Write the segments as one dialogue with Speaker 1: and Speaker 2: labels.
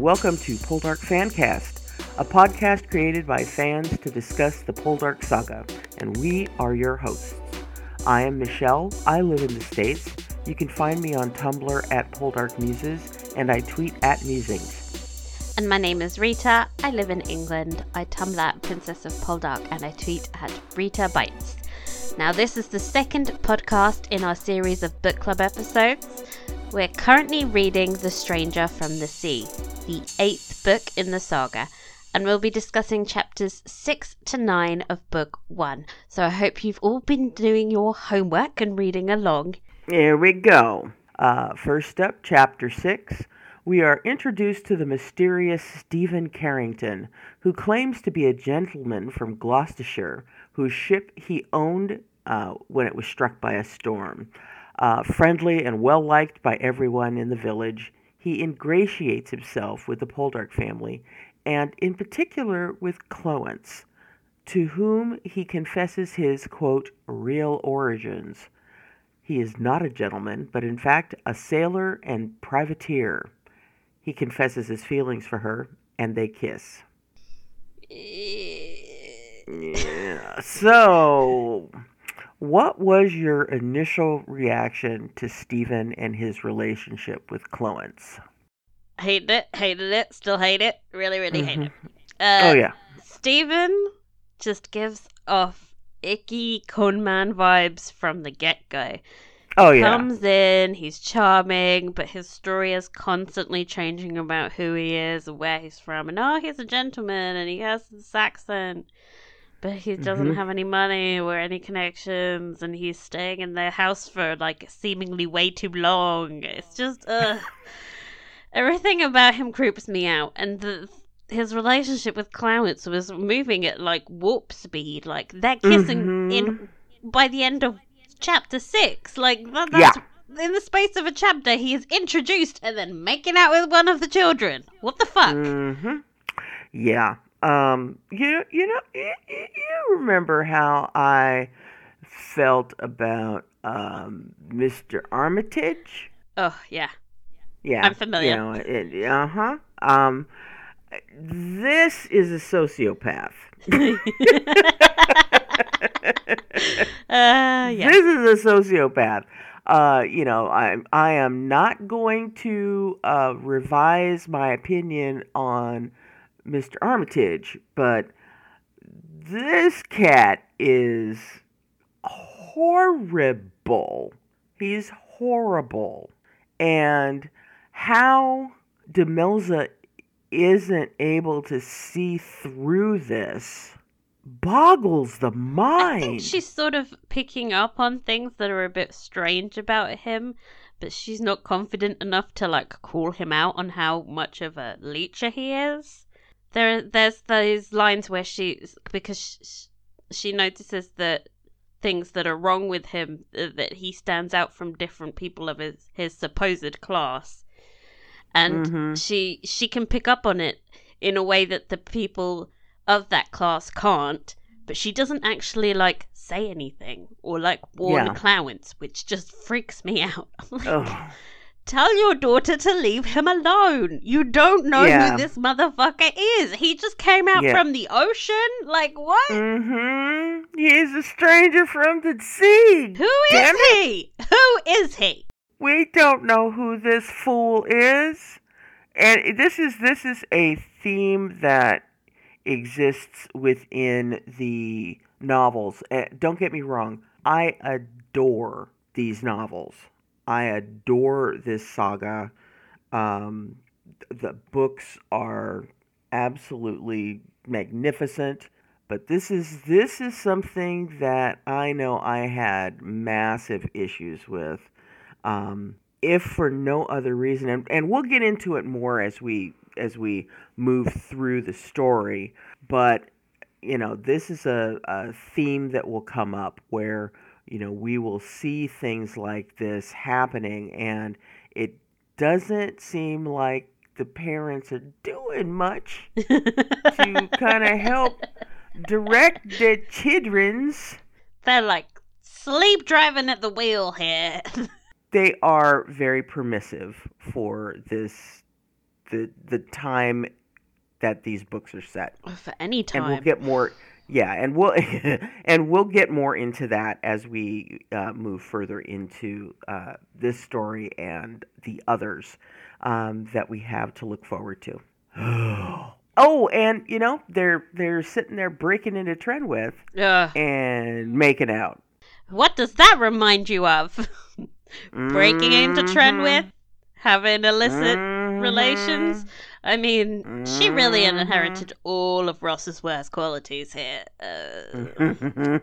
Speaker 1: Welcome to Poldark Fancast, a podcast created by fans to discuss the Poldark saga, and we are your hosts. I am Michelle. I live in the States. You can find me on Tumblr at Poldark Muses, and I tweet at Musings.
Speaker 2: And my name is Rita. I live in England. I Tumblr at Princess of Poldark, and I tweet at Rita Bites. Now, this is the second podcast in our series of book club episodes. We're currently reading The Stranger from the Sea, the eighth book in the saga, and we'll be discussing chapters 6 to 9 of book 1. So I hope you've all been doing your homework and reading along.
Speaker 1: Here we go. Uh, first up, chapter 6. We are introduced to the mysterious Stephen Carrington, who claims to be a gentleman from Gloucestershire whose ship he owned uh, when it was struck by a storm. Uh, friendly and well liked by everyone in the village, he ingratiates himself with the Poldark family, and in particular with Cloence, to whom he confesses his, quote, real origins. He is not a gentleman, but in fact a sailor and privateer. He confesses his feelings for her, and they kiss. Yeah. So, what was your initial reaction to Stephen and his relationship with Cloence?
Speaker 2: Hated it, hated it, still hate it, really, really hate it.
Speaker 1: oh
Speaker 2: Uh,
Speaker 1: yeah.
Speaker 2: Stephen just gives off icky conman vibes from the get go.
Speaker 1: Oh yeah.
Speaker 2: Comes in, he's charming, but his story is constantly changing about who he is and where he's from. And oh, he's a gentleman and he has this accent, but he doesn't
Speaker 1: Mhm.
Speaker 2: have any money or any connections, and he's staying in their house for like seemingly way too long. It's just, ugh. Everything about him creeps me out, and the, his relationship with Clowance was moving at like warp speed. Like they're kissing
Speaker 1: Mhm.
Speaker 2: in by the end of chapter six. Like that, that's in the space of a chapter, he is introduced and then making out with one of the children. What the fuck?
Speaker 1: Mm-hmm. Yeah. Um. You you know you, you remember how I felt about um Mr. Armitage?
Speaker 2: Oh yeah,
Speaker 1: Yeah.
Speaker 2: I'm familiar.
Speaker 1: You know, uh huh. Um. This is a sociopath.
Speaker 2: uh, yeah.
Speaker 1: This is a sociopath. Uh, you know, I I am not going to uh, revise my opinion on Mr. Armitage, but this cat is horrible. He's horrible, and how Demelza isn't able to see through this boggles the mind.
Speaker 2: I think she's sort of picking up on things that are a bit strange about him, but she's not confident enough to like call him out on how much of a leecher he is. There, there's those lines where she, because she, she notices that things that are wrong with him, uh, that he stands out from different people of his his supposed class, and
Speaker 1: Mhm.
Speaker 2: she she can pick up on it in a way that the people of that class can't but she doesn't actually like say anything or like warn
Speaker 1: Yeah.
Speaker 2: Which just freaks me out. Like. Tell your daughter to leave him alone. You don't know
Speaker 1: Yeah.
Speaker 2: who this motherfucker is. He just came out
Speaker 1: Yeah.
Speaker 2: from the ocean. Like what?
Speaker 1: Mm-hmm. He's a stranger from the sea.
Speaker 2: Who is
Speaker 1: Damn
Speaker 2: he? Who is he?
Speaker 1: We don't know who this fool is. And this is this is a theme that exists within the novels. Uh, don't get me wrong. I adore these novels. I adore this saga. Um, the books are absolutely magnificent. But this is this is something that I know I had massive issues with. Um, if for no other reason, and, and we'll get into it more as we as we move through the story. But you know, this is a, a theme that will come up where you know we will see things like this happening, and it doesn't seem like the parents are doing much to kind of help direct their children's.
Speaker 2: They're like sleep driving at the wheel here.
Speaker 1: They are very permissive for this the the time that these books are set.
Speaker 2: For any time.
Speaker 1: And we'll get more yeah, and we'll and we'll get more into that as we uh, move further into uh, this story and the others um, that we have to look forward to. oh, and you know they're they're sitting there breaking into Trenwith
Speaker 2: Ugh.
Speaker 1: and making out.
Speaker 2: What does that remind you of? Breaking into Trenwith having illicit
Speaker 1: Mhm.
Speaker 2: relations. I mean, she really
Speaker 1: Mhm.
Speaker 2: inherited all of Ross's worst qualities here. Uh,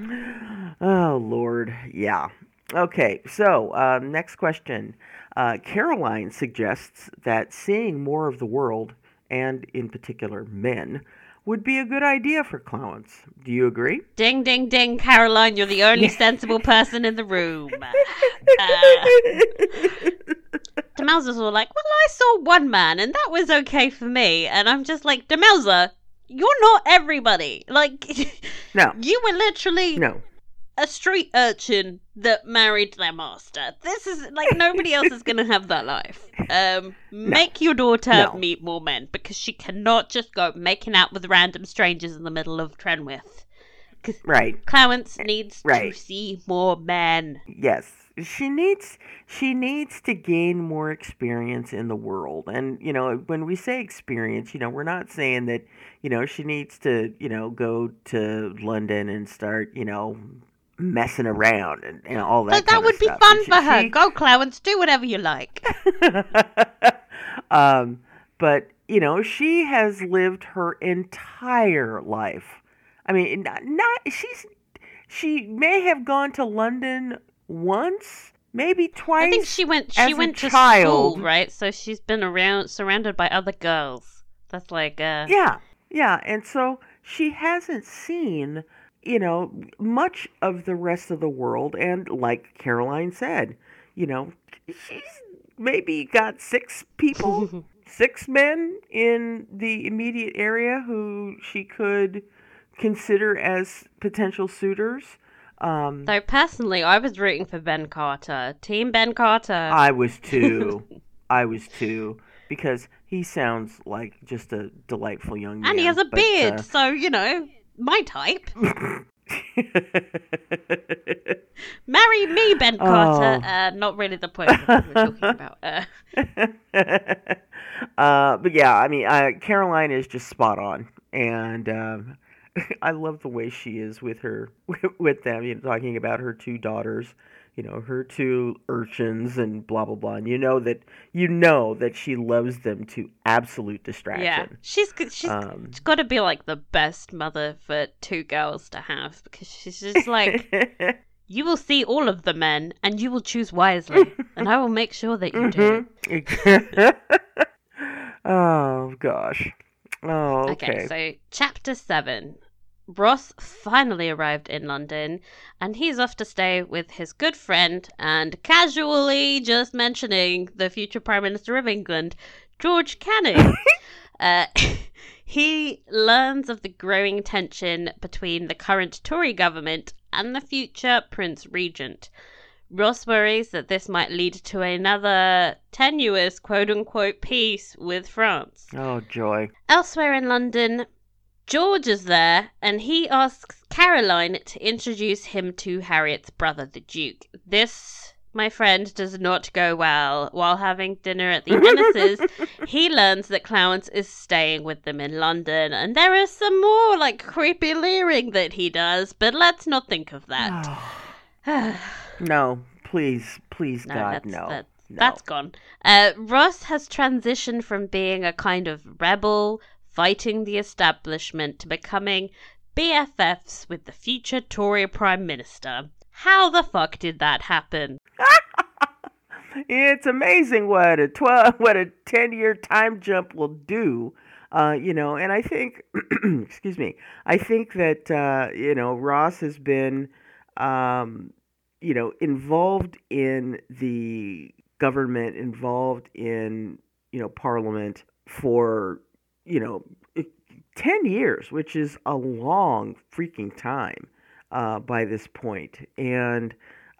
Speaker 1: oh Lord, yeah. Okay, so uh, next question. Uh, Caroline suggests that seeing more of the world, and in particular men, would be a good idea for Clowance. Do you agree?
Speaker 2: ding, ding, ding, Caroline, you're the only sensible person in the room. Uh, Demelza's all like, well, I saw one man, and that was okay for me. And I'm just like, Demelza, you're not everybody. Like,
Speaker 1: no,
Speaker 2: you were literally
Speaker 1: no.
Speaker 2: A street urchin that married their master. This is like nobody else is gonna have that life. Um, make your daughter
Speaker 1: No.
Speaker 2: meet more men because she cannot just go making out with random strangers in the middle of Trenwith.
Speaker 1: Right.
Speaker 2: Clarence needs
Speaker 1: Right.
Speaker 2: to see more men.
Speaker 1: Yes. She needs she needs to gain more experience in the world. And you know, when we say experience, you know, we're not saying that, you know, she needs to, you know, go to London and start, you know, messing around and, and all that.
Speaker 2: But that would be
Speaker 1: stuff.
Speaker 2: fun
Speaker 1: She-
Speaker 2: for her.
Speaker 1: she-
Speaker 2: Go, Clarence, do whatever you like.
Speaker 1: um, but you know, she has lived her entire life. I mean, not, not she's she may have gone to London once, maybe twice.
Speaker 2: I think she went. She went to
Speaker 1: child-
Speaker 2: school, right? So she's been around, surrounded by other girls. That's like, uh,
Speaker 1: Yeah, yeah, and so she hasn't seen, you know, much of the rest of the world. And like Caroline said, you know, she's maybe got six people, six men in the immediate area who she could consider as potential suitors. Um,
Speaker 2: Though personally, I was rooting for Ben Carter, Team Ben Carter.
Speaker 1: I was too. I was too. Because he sounds like just a delightful young man.
Speaker 2: and he has a
Speaker 1: but,
Speaker 2: beard,
Speaker 1: uh,
Speaker 2: so you know, my type. Marry me, Ben Carter.
Speaker 1: Oh.
Speaker 2: Uh, not really the point we're talking about. Uh,
Speaker 1: uh, but yeah, I mean, uh, Caroline is just spot on, and um, I love the way she is with her with them. You know, talking about her two daughters, you know, her two urchins, and blah blah blah. And you know that you know that she loves them to absolute distraction.
Speaker 2: yeah, she's she's
Speaker 1: Um,
Speaker 2: got to be like the best mother for two girls to have because she's just like you will see all of the men and you will choose wisely, and I will make sure that you do.
Speaker 1: Mhm. oh gosh. Oh, okay.
Speaker 2: Okay, so chapter seven. Ross finally arrived in London and he's off to stay with his good friend and casually just mentioning the future Prime Minister of England, George Canning. uh, he learns of the growing tension between the current Tory government and the future Prince Regent. Ross worries that this might lead to another tenuous quote unquote peace with France.
Speaker 1: oh joy.
Speaker 2: Elsewhere in London, George is there and he asks Caroline to introduce him to Harriet's brother, the Duke. This, my friend, does not go well. While having dinner at the Enyses, he learns that Clarence is staying with them in London, and there is some more like creepy leering that he does, but let's not think of that. no,
Speaker 1: no, please, please, God,
Speaker 2: that's,
Speaker 1: no.
Speaker 2: that's,
Speaker 1: no.
Speaker 2: that's gone. Uh, Ross has transitioned from being a kind of rebel fighting the establishment to becoming BFFs with the future Tory Prime Minister. How the fuck did that happen?
Speaker 1: it's amazing what a twelve, what a ten-year time jump will do. Uh, you know, and I think, excuse me, I think that uh, you know Ross has been, um, you know, involved in the government, involved in you know Parliament for you know ten years, which is a long freaking time uh, by this point, and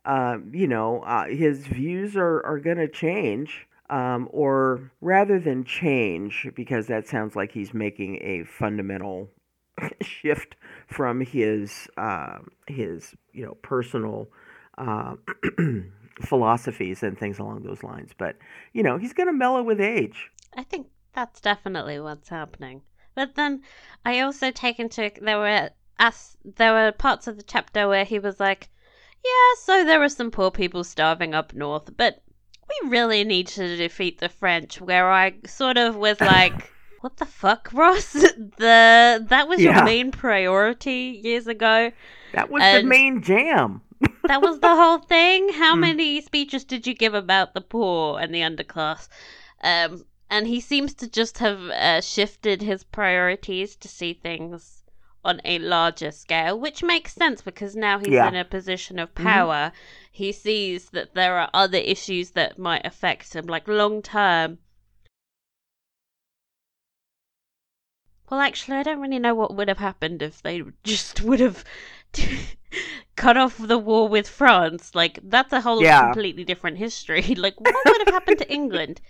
Speaker 1: um, you know, uh, his views are, are going to change um, or rather than change, because that sounds like he's making a fundamental shift from his uh, his you know personal uh, philosophies and things along those lines. But you know he's going to mellow with age.
Speaker 2: I think that's definitely what's happening. But then I also take into there were as there were parts of the chapter where he was like, "Yeah, so there are some poor people starving up north, but we really need to defeat the French." Where I sort of was like. What the fuck, Ross? The that was
Speaker 1: Yeah.
Speaker 2: your main priority years ago.
Speaker 1: That was
Speaker 2: And-
Speaker 1: the main jam.
Speaker 2: That was the whole thing. How
Speaker 1: Mm.
Speaker 2: many speeches did you give about the poor and the underclass? Um, and he seems to just have uh, shifted his priorities to see things on a larger scale, which makes sense because now he's
Speaker 1: Yeah.
Speaker 2: in a position of
Speaker 1: Mhm.
Speaker 2: power. He sees that there are other issues that might affect him, like long term. Well, actually, I don't really know what would have happened if they just would have cut off the war with France. Like, that's a whole
Speaker 1: Yeah.
Speaker 2: completely different history. like, what would have happened to England?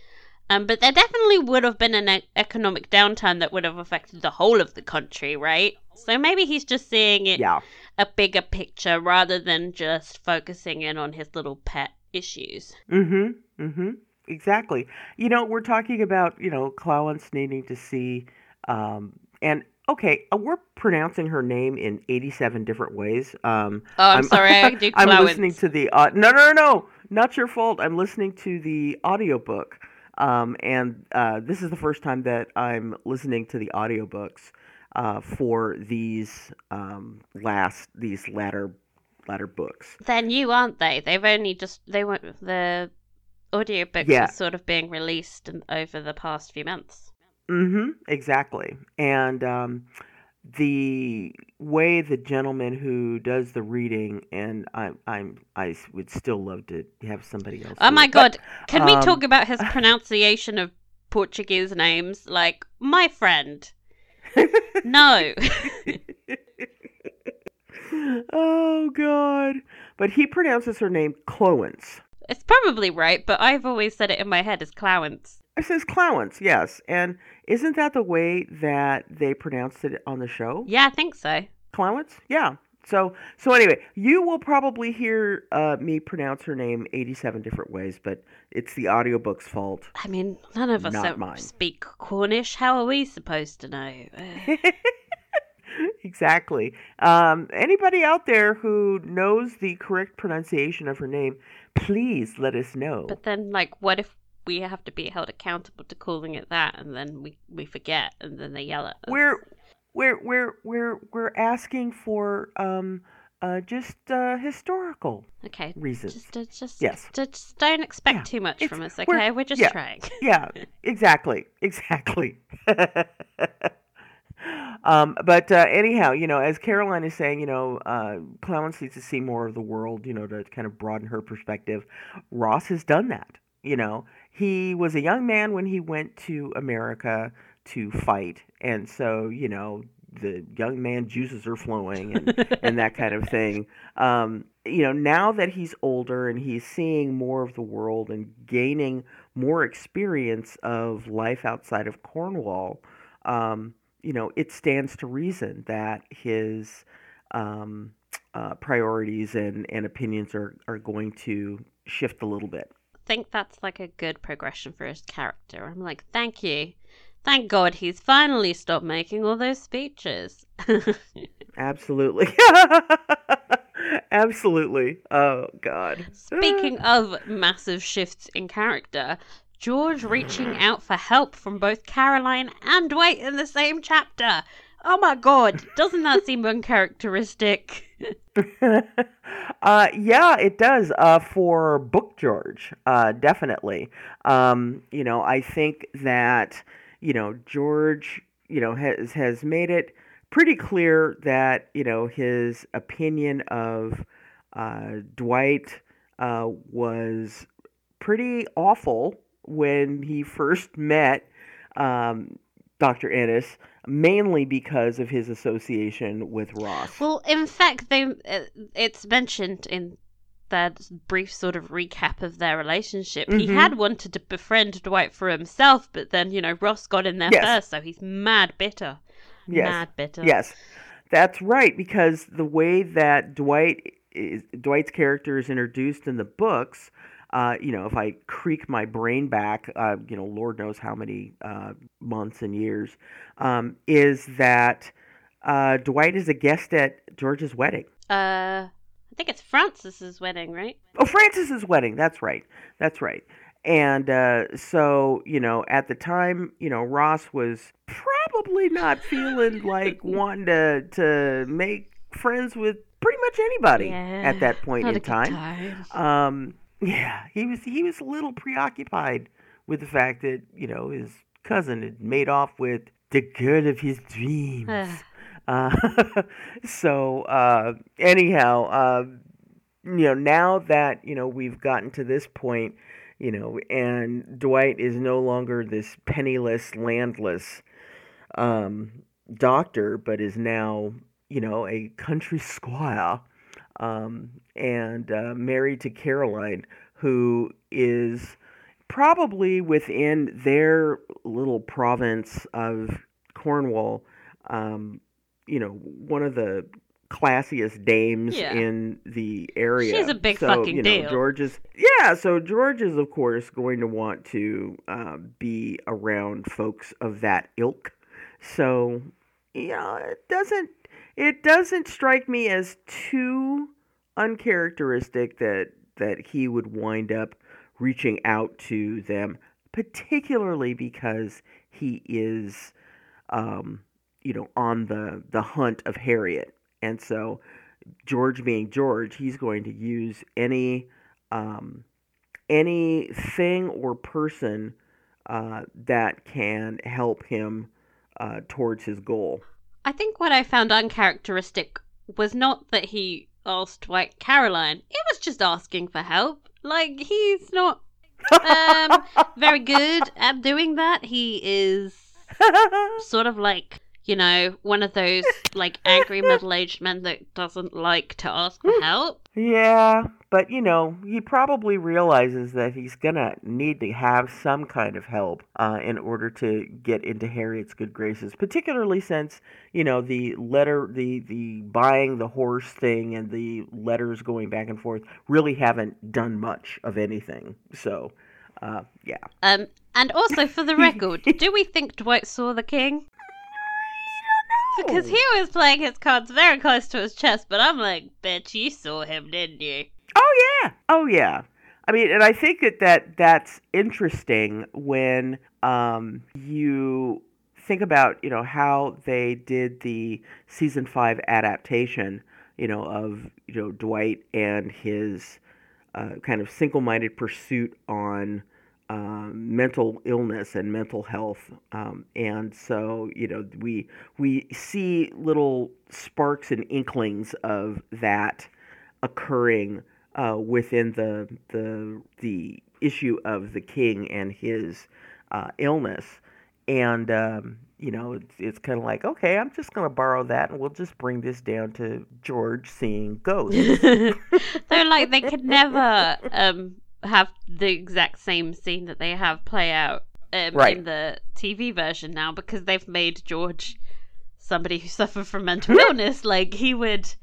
Speaker 2: Um, but there definitely would have been an e- economic downturn that would have affected the whole of the country, right? So maybe he's just seeing it
Speaker 1: Yeah.
Speaker 2: a bigger picture rather than just focusing in on his little pet issues.
Speaker 1: Mm-hmm. Mm-hmm. Exactly. You know, we're talking about, you know, Clowance needing to see um and okay, uh, we're pronouncing her name in 87 different ways. Um
Speaker 2: Oh, I'm, sorry, I do
Speaker 1: I'm listening to the uh, no, no, no, no, not your fault. I'm listening to the audiobook. Um, and uh, this is the first time that I'm listening to the audiobooks uh, for these um, last these latter latter books.
Speaker 2: They're new, aren't they? They've only just they weren't the audiobooks
Speaker 1: Yeah.
Speaker 2: are sort of being released over the past few months.
Speaker 1: Mm-hmm. Exactly. And um, the way the gentleman who does the reading, and I, I'm, I would still love to have somebody else.
Speaker 2: Oh my
Speaker 1: it, but-
Speaker 2: god! Can we
Speaker 1: um,
Speaker 2: talk about his pronunciation of Portuguese names? Like my friend. No.
Speaker 1: oh God! But he pronounces her name Cloence.
Speaker 2: it's probably right, but I've always said it in my head as Clowance.
Speaker 1: It says Clowence, yes. And isn't that the way that they pronounced it on the show?
Speaker 2: Yeah, I think so.
Speaker 1: Clowance? Yeah. So so anyway, you will probably hear uh, me pronounce her name 87 different ways, but it's the audiobook's fault.
Speaker 2: I mean, none of us
Speaker 1: mine.
Speaker 2: speak Cornish. How are we supposed to know?
Speaker 1: Exactly. Um, anybody out there who knows the correct pronunciation of her name, please let us know.
Speaker 2: But then, like, what if we have to be held accountable to calling it that, and then we we forget, and then they yell at us?
Speaker 1: We're we're we're we're we're asking for um uh just uh historical
Speaker 2: okay.
Speaker 1: reasons.
Speaker 2: Just, uh, just,
Speaker 1: Yes.
Speaker 2: just, don't expect
Speaker 1: Yeah,
Speaker 2: too much
Speaker 1: it's-
Speaker 2: from us,
Speaker 1: we're-
Speaker 2: okay? We're, just
Speaker 1: yeah.
Speaker 2: trying.
Speaker 1: yeah, exactly, exactly. um, but uh, anyhow, you know, as Caroline is saying, you know, uh, Clarence needs to see more of the world, you know, to kind of broaden her perspective. Ross has done that. You know, he was a young man when he went to America to fight, and so you know, the young man juices are flowing and and that kind of thing. Um, you know, now that he's older and he's seeing more of the world and gaining more experience of life outside of Cornwall, um, you know, it stands to reason that his um, uh, priorities and, and opinions are, are going to shift a little bit.
Speaker 2: Think that's like a good progression for his character. I'm like, thank you. Thank God he's finally stopped making all those speeches.
Speaker 1: Absolutely. Absolutely. Oh, God.
Speaker 2: Speaking of massive shifts in character, George reaching out for help from both Caroline and Dwight in the same chapter. Oh my god, doesn't that seem uncharacteristic?
Speaker 1: uh, yeah, it does. Uh, for Book George, uh, definitely. Um, you know, I think that you know George, you know, has has made it pretty clear that you know his opinion of uh, Dwight uh, was pretty awful when he first met um, Dr. Enys, mainly because of his association with Ross.
Speaker 2: Well, in fact, they uh, it's mentioned in that brief sort of recap of their relationship.
Speaker 1: Mm-hmm.
Speaker 2: He had wanted to befriend Dwight for himself, but then, you know, Ross got in there
Speaker 1: Yes.
Speaker 2: first, so he's mad bitter.
Speaker 1: Yes.
Speaker 2: Mad bitter.
Speaker 1: Yes, that's right. Because the way that Dwight is, Dwight's character is introduced in the books, uh, you know, if I creak my brain back, uh, you know, Lord knows how many uh, months and years, um, is that uh, Dwight is a guest at George's wedding.
Speaker 2: Uh, I think it's Francis's wedding, right?
Speaker 1: Oh, Francis's wedding. That's right. That's right. And uh, so, you know, at the time, you know, Ross was probably not feeling like wanting to to make friends with pretty much anybody at that point in time.
Speaker 2: time.
Speaker 1: Um, yeah, he was he was a little preoccupied with the fact that you know his cousin had made off with the girl of his dreams. Uh, so uh, anyhow, uh, you know, now that you know we've gotten to this point, you know, and Dwight is no longer this penniless, landless um, doctor, but is now you know a country squire um, and uh, married to Caroline, who is probably within their little province of Cornwall, um, you know, one of the classiest dames
Speaker 2: Yeah.
Speaker 1: in the area.
Speaker 2: She's a big
Speaker 1: so,
Speaker 2: fucking
Speaker 1: you know,
Speaker 2: deal.
Speaker 1: George is, yeah, so George is, of course, going to want to uh, be around folks of that ilk. So, you know, it doesn't it doesn't strike me as too uncharacteristic that that he would wind up reaching out to them, particularly because he is, um, you know, on the the hunt of Harriet, and so George being George, he's going to use any um, anything or person uh, that can help him uh, towards his goal.
Speaker 2: I think what I found uncharacteristic was not that he asked Dwight Caroline. It was just asking for help. Like he's not um very good at doing that. He is sort of like you know one of those like angry middle-aged men that doesn't like to ask for help.
Speaker 1: Yeah, but you know, he probably realizes that he's gonna need to have some kind of help uh, in order to get into Harriet's good graces. Particularly since you know the letter, the the buying the horse thing, and the letters going back and forth really haven't done much of anything. So, uh, yeah.
Speaker 2: Um, and also for the record, do we think Dwight saw the king? Because he was playing his cards very close to his chest, but I'm like, bitch, you saw him, didn't you?
Speaker 1: Oh yeah. Oh yeah. I mean, and I think that, that that's interesting when um, you think about you know how they did the season five adaptation, you know, of you know Dwight and his uh, kind of single-minded pursuit on um, mental illness and mental health, um, and so you know we we see little sparks and inklings of that occurring uh, within the the the issue of the king and his uh, illness, and um, you know it's, it's kind of like okay, I'm just gonna borrow that, and we'll just bring this down to George seeing ghosts.
Speaker 2: They're like they could never um have the exact same scene that they have play out um,
Speaker 1: Right.
Speaker 2: in the TV version now because they've made George somebody who suffered from mental illness. Like he would,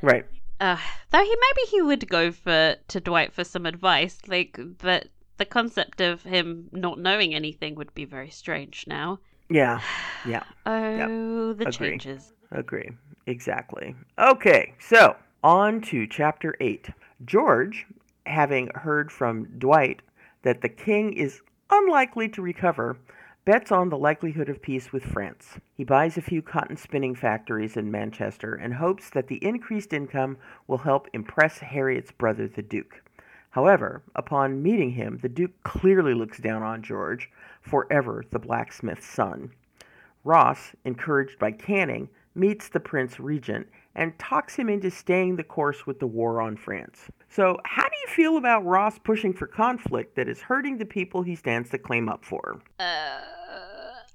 Speaker 1: right.
Speaker 2: uh, though he maybe he would go for to Dwight for some advice. Like, but the concept of him not knowing anything would be very strange now.
Speaker 1: Yeah. Yeah.
Speaker 2: Oh, the
Speaker 1: Agree.
Speaker 2: changes.
Speaker 1: Agree. Exactly. Okay, so on to chapter 8. George, having heard from Dwight that the king is unlikely to recover, bets on the likelihood of peace with France. He buys a few cotton spinning factories in Manchester and hopes that the increased income will help impress Harriet's brother, the Duke. However, upon meeting him, the Duke clearly looks down on George, forever the blacksmith's son. Ross, encouraged by Canning, meets the Prince Regent and talks him into staying the course with the war on France. So, how do you feel about Ross pushing for conflict that is hurting the people he stands to claim up for?
Speaker 2: Uh,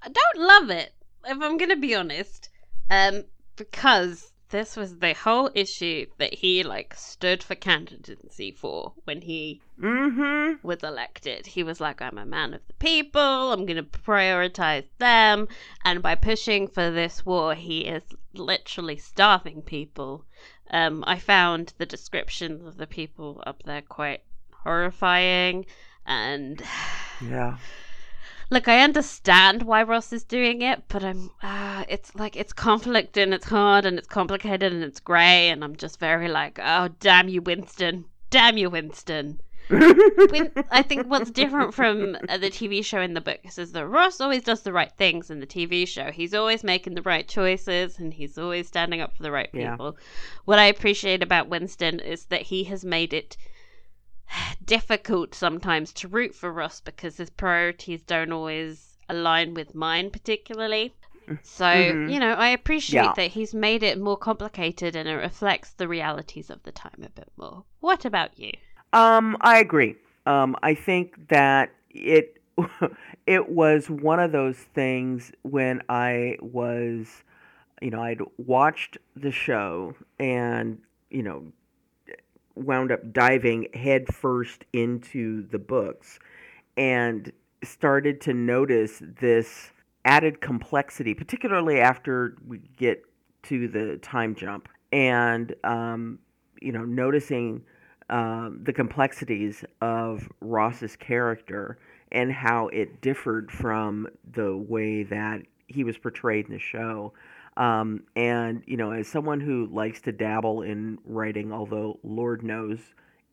Speaker 2: I don't love it, if I'm gonna be honest. Um, because this was the whole issue that he like stood for candidacy for when he
Speaker 1: Mm-hmm.
Speaker 2: was elected. He was like, I'm a man of the people, I'm going to prioritize them. And by pushing for this war, he is literally starving people. Um, I found the descriptions of the people up there quite horrifying. And
Speaker 1: Yeah.
Speaker 2: Look, I understand why Ross is doing it, but I'm, uh, it's like, it's conflict and it's hard and it's complicated and it's grey. And I'm just very like, oh, damn you, Winston. Damn you, Winston. Win- I think what's different from uh, the TV show and the book is that Ross always does the right things in the TV show. He's always making the right choices and he's always standing up for the right
Speaker 1: Yeah.
Speaker 2: people. What I appreciate about Winston is that he has made it difficult sometimes to root for Ross because his priorities don't always align with mine particularly. So,
Speaker 1: Mhm.
Speaker 2: you know, I appreciate
Speaker 1: Yeah.
Speaker 2: that he's made it more complicated and it reflects the realities of the time a bit more. What about you?
Speaker 1: Um, I agree. Um, I think that it it was one of those things when I was, you know, I'd watched the show and you know wound up diving headfirst into the books and started to notice this added complexity, particularly after we get to the time jump, and um, you know, noticing um, the complexities of Ross's character and how it differed from the way that he was portrayed in the show. Um, and you know, as someone who likes to dabble in writing, although Lord knows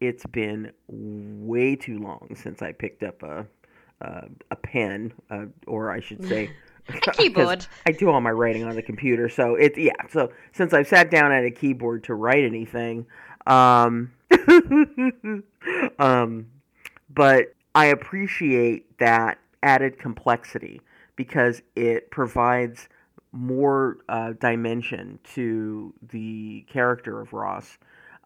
Speaker 1: it's been way too long since I picked up a a, a pen, uh, or I should say,
Speaker 2: A keyboard.
Speaker 1: I do all my writing on the computer, so it yeah. So since I've sat down at a keyboard to write anything, um, um, but I appreciate that added complexity because it provides more uh, dimension to the character of Ross.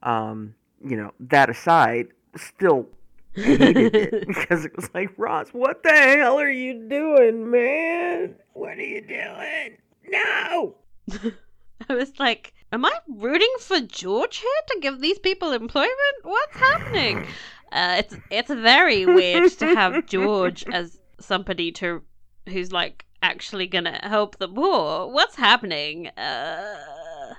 Speaker 1: Um, you know, that aside, still hated it because it was like, Ross, what the hell are you doing, man? What are you doing? No!
Speaker 2: I was like, am I rooting for George here to give these people employment? What's happening? Uh, it's it's very weird to have George as somebody to who's like actually gonna help the poor. What's happening? Uh,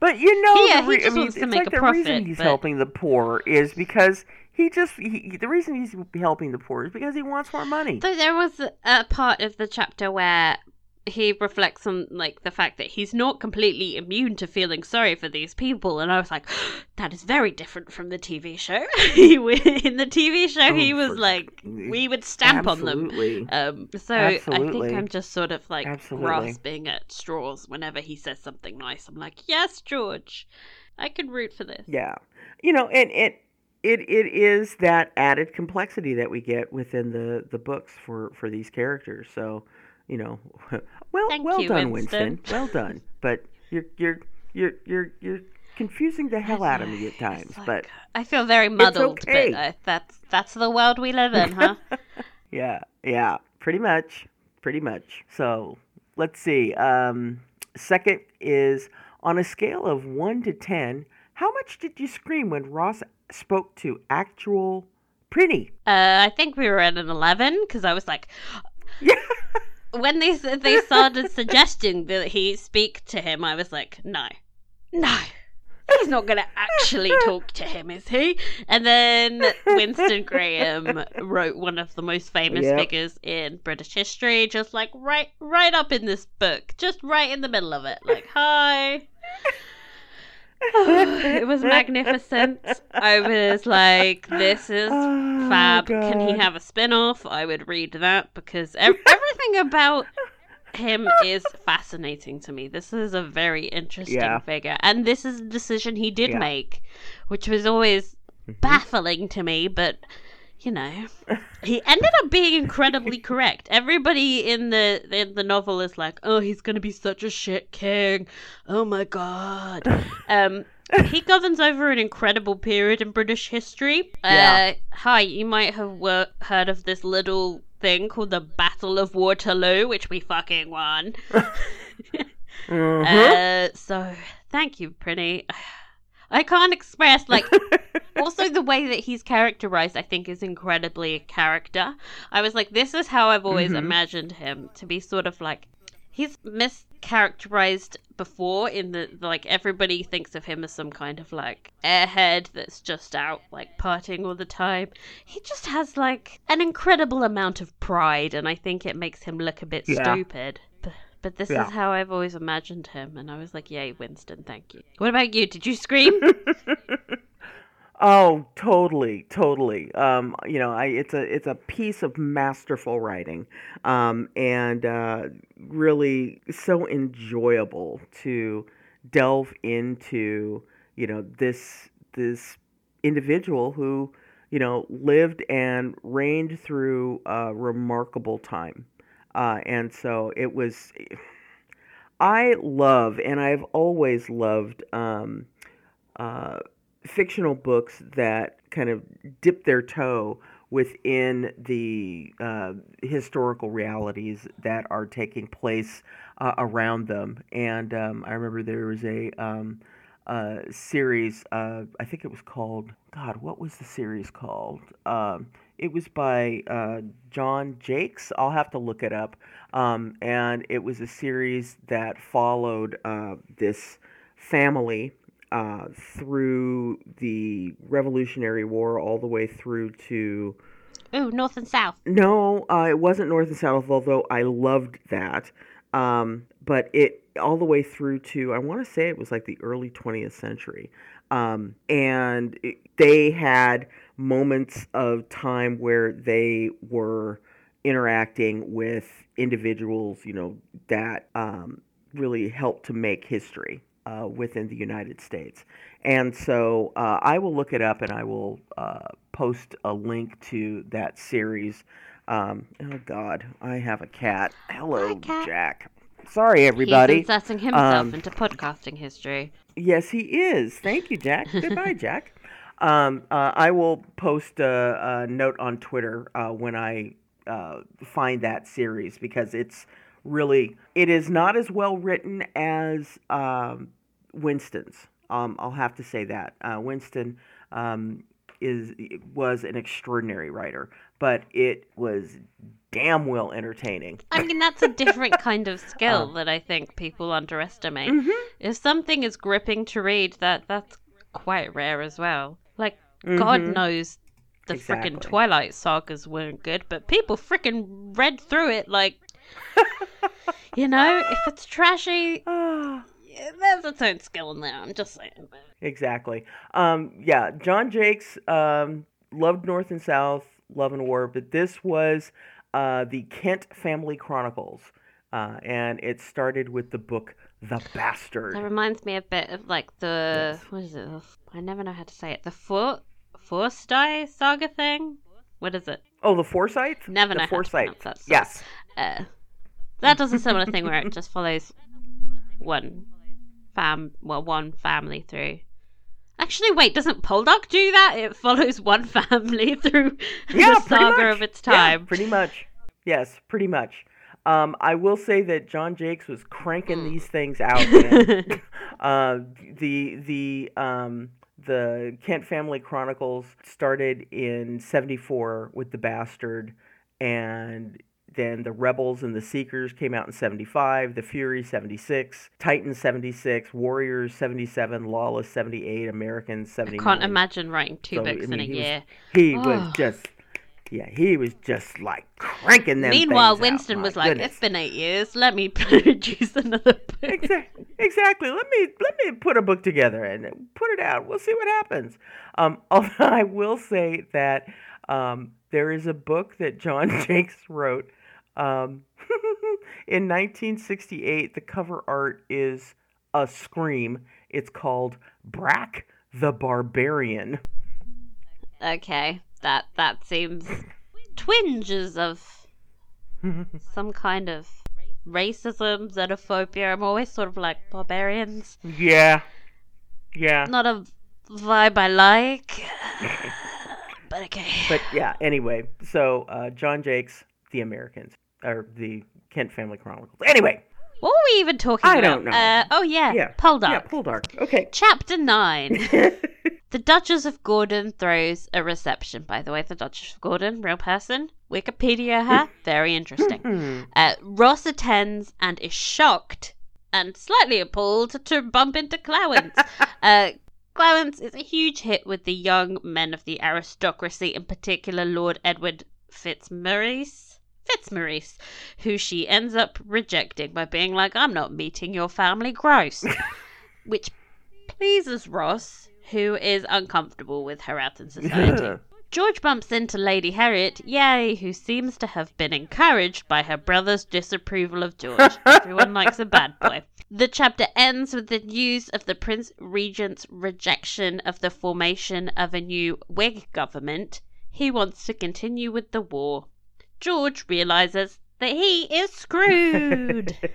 Speaker 1: But you know,
Speaker 2: Yeah,
Speaker 1: the
Speaker 2: he just
Speaker 1: I mean,
Speaker 2: wants to make
Speaker 1: like
Speaker 2: a
Speaker 1: the
Speaker 2: profit,
Speaker 1: reason he's
Speaker 2: but-
Speaker 1: helping the poor is because he just he, the reason he's helping the poor is because he wants more money.
Speaker 2: so there was a part of the chapter where he reflects on like the fact that he's not completely immune to feeling sorry for these people. And i was like that is very different from the tv show. In the tv show he
Speaker 1: Oh,
Speaker 2: was
Speaker 1: for-
Speaker 2: like we would stamp on them. um so i think i'm just sort of like
Speaker 1: Absolutely.
Speaker 2: grasping at straws whenever he says something nice. I'm like yes george i can root for this.
Speaker 1: Yeah, you know, and it it it is that added complexity that we get within the the books for for these characters. So, you know, well
Speaker 2: Thank
Speaker 1: well
Speaker 2: you,
Speaker 1: done,
Speaker 2: Winston.
Speaker 1: Winston. Well done. But you're you're you're you're you're confusing the hell out of me at times.
Speaker 2: like-
Speaker 1: but
Speaker 2: i feel very muddled
Speaker 1: okay.
Speaker 2: but uh, that's that's the world we live in huh
Speaker 1: Yeah, yeah, pretty much, pretty much. So let's see. Um, second is on a scale of one to ten. How much did you scream when Ross spoke to actual Prinny?
Speaker 2: Uh, I think we were at an 11 because I was like,
Speaker 1: Yeah.
Speaker 2: When they they started suggesting that he speak to him, I was like, no, no, he's not gonna actually talk to him, is he? And then Winston Graham wrote one of the most famous
Speaker 1: Yep.
Speaker 2: figures in British history, just like right right up in this book, just right in the middle of it, like hi. It was magnificent. I was like, this is
Speaker 1: Oh,
Speaker 2: fab. Can he have a spin off? I would read that because ev- everything about him is fascinating to me. This is a very interesting
Speaker 1: Yeah.
Speaker 2: figure. And this is a decision he did
Speaker 1: Yeah.
Speaker 2: make, which was always
Speaker 1: Mhm.
Speaker 2: baffling to me, but you know, he ended up being incredibly correct. Everybody in the in the novel is like, "Oh, he's going to be such a shit king. Oh my god." Um he governs over an incredible period in British history.
Speaker 1: Yeah.
Speaker 2: Uh, hi, you might have wor- heard of this little thing called the Battle of Waterloo, which we fucking won.
Speaker 1: Mhm.
Speaker 2: Uh, so thank you, Prinny. I can't express like also the way that he's characterized i think is incredibly a character i was like this is how i've always
Speaker 1: Mhm.
Speaker 2: imagined him to be sort of like he's mischaracterized before in the like everybody thinks of him as some kind of like airhead that's just out like partying all the time he just has like an incredible amount of pride and i think it makes him look a bit
Speaker 1: Yeah.
Speaker 2: stupid but, but this
Speaker 1: Yeah.
Speaker 2: is how i've always imagined him and i was like yay winston thank you what about you did you scream
Speaker 1: Oh, totally, totally. Um, you know, I it's a it's a piece of masterful writing, um, and uh, really so enjoyable to delve into. You know, this this individual who you know lived and reigned through a remarkable time, uh, and so it was. I love, and I've always loved. Um, uh, fictional books that kind of dip their toe within the uh, historical realities that are taking place uh, around them. And um, I remember there was a um, uh, series, uh, I think it was called, God, what was the series called? Um, it was by uh, John Jakes. I'll have to look it up. Um, and it was a series that followed uh, this family uh, through the Revolutionary War all the way through to.
Speaker 2: Ooh, north and south.
Speaker 1: No, uh, it wasn't North and South, although I loved that. Um, but it all the way through to, I want to say it was like the early 20th century. Um, and it, they had moments of time where they were interacting with individuals, you know, that um, really helped to make history uh, within the United States. And so uh, I will look it up and I will uh, post a link to that series. Um, oh, God, I have a cat. Hello,
Speaker 2: Hi, cat.
Speaker 1: Jack. Sorry, everybody.
Speaker 2: He's inserting himself
Speaker 1: Um,
Speaker 2: into podcasting history.
Speaker 1: Yes, he is. Thank you, Jack. Goodbye, Jack. Um, uh, I will post a, a note on Twitter uh, when I uh, find that series because it's really it is not as well written as um, Winston's. Um, I'll have to say that uh, Winston um, is was an extraordinary writer, but it was damn well entertaining.
Speaker 2: I mean, that's a different kind of skill
Speaker 1: Um,
Speaker 2: that I think people underestimate.
Speaker 1: Mhm.
Speaker 2: If something is gripping to read, that that's quite rare as well. Like God
Speaker 1: Mhm.
Speaker 2: knows the
Speaker 1: Exactly.
Speaker 2: frickin' Twilight sagas weren't good, but people frickin' read through it like, you know, if it's trashy,
Speaker 1: Ah.
Speaker 2: There's its own skill in there. I'm just saying.
Speaker 1: Exactly. Um, yeah, John Jakes um, loved North and South, Love and War, but this was uh, the Kent Family Chronicles, uh, and it started with the book The Bastard.
Speaker 2: That reminds me a bit of like the
Speaker 1: Yes.
Speaker 2: what is it? I never know how to say it. The For Forsyte saga thing. What is it?
Speaker 1: Oh, the Forsyte.
Speaker 2: Never
Speaker 1: the
Speaker 2: know how to that. so-
Speaker 1: Yes.
Speaker 2: Uh, that does a similar thing where it just follows one fam, well, one family through. Actually, wait, doesn't Poldark do that? It follows one family through
Speaker 1: Yeah,
Speaker 2: the saga of its
Speaker 1: Yeah,
Speaker 2: time.
Speaker 1: pretty much. Yes, pretty much. Um, I will say that John Jakes was cranking
Speaker 2: Mm.
Speaker 1: these things out. Uh, the the um, the Kent Family Chronicles started in '74 with the Bastard, and then the Rebels and the Seekers came out in '75. The Fury '76, Titan '76, Warriors '77, Lawless '78, Americans
Speaker 2: I can't imagine writing two
Speaker 1: So, I
Speaker 2: books in a
Speaker 1: he was
Speaker 2: year.
Speaker 1: He was
Speaker 2: Oh.
Speaker 1: just, yeah, he was just like cranking them.
Speaker 2: Meanwhile,
Speaker 1: out.
Speaker 2: Winston
Speaker 1: My
Speaker 2: was like,
Speaker 1: goodness.
Speaker 2: "It's been eight years. Let me produce another book."
Speaker 1: exactly, exactly. Let me let me put a book together and put it out. We'll see what happens. Um, although I will say that um, there is a book that John Jakes wrote um, in 1968. The cover art is a scream. It's called Brak the Barbarian.
Speaker 2: Okay, that that seems twinges of some kind of racism, xenophobia. I'm always sort of like barbarians.
Speaker 1: yeah, yeah.
Speaker 2: Not a vibe I like. but okay.
Speaker 1: But yeah, anyway, so uh, John Jakes, The Americans, or the Kent Family Chronicles. Anyway,
Speaker 2: What were we even talking about?
Speaker 1: I
Speaker 2: about?
Speaker 1: don't know.
Speaker 2: Uh, oh yeah,
Speaker 1: Yeah.
Speaker 2: Poldark.
Speaker 1: Yeah, Poldark. Okay.
Speaker 2: Chapter nine. the Duchess of Gordon throws a reception. By the way, the Duchess of Gordon, real person. Wikipedia her. Very interesting.
Speaker 1: Hmm.
Speaker 2: Uh, Ross attends and is shocked and slightly appalled to bump into Clowance. uh, Clowance is a huge hit with the young men of the aristocracy, in particular Lord Edward Fitzmaurice. Fitzmaurice, who she ends up rejecting by being like, I'm not meeting your family, gross. Which pleases Ross, who is uncomfortable with her out in society. George bumps into Lady Harriet, yay, who seems to have been encouraged by her brother's disapproval of George. Everyone likes a bad boy. The chapter ends with the news of the Prince Regent's rejection of the formation of a new Whig government. He wants to continue with the war. George realizes that he is screwed.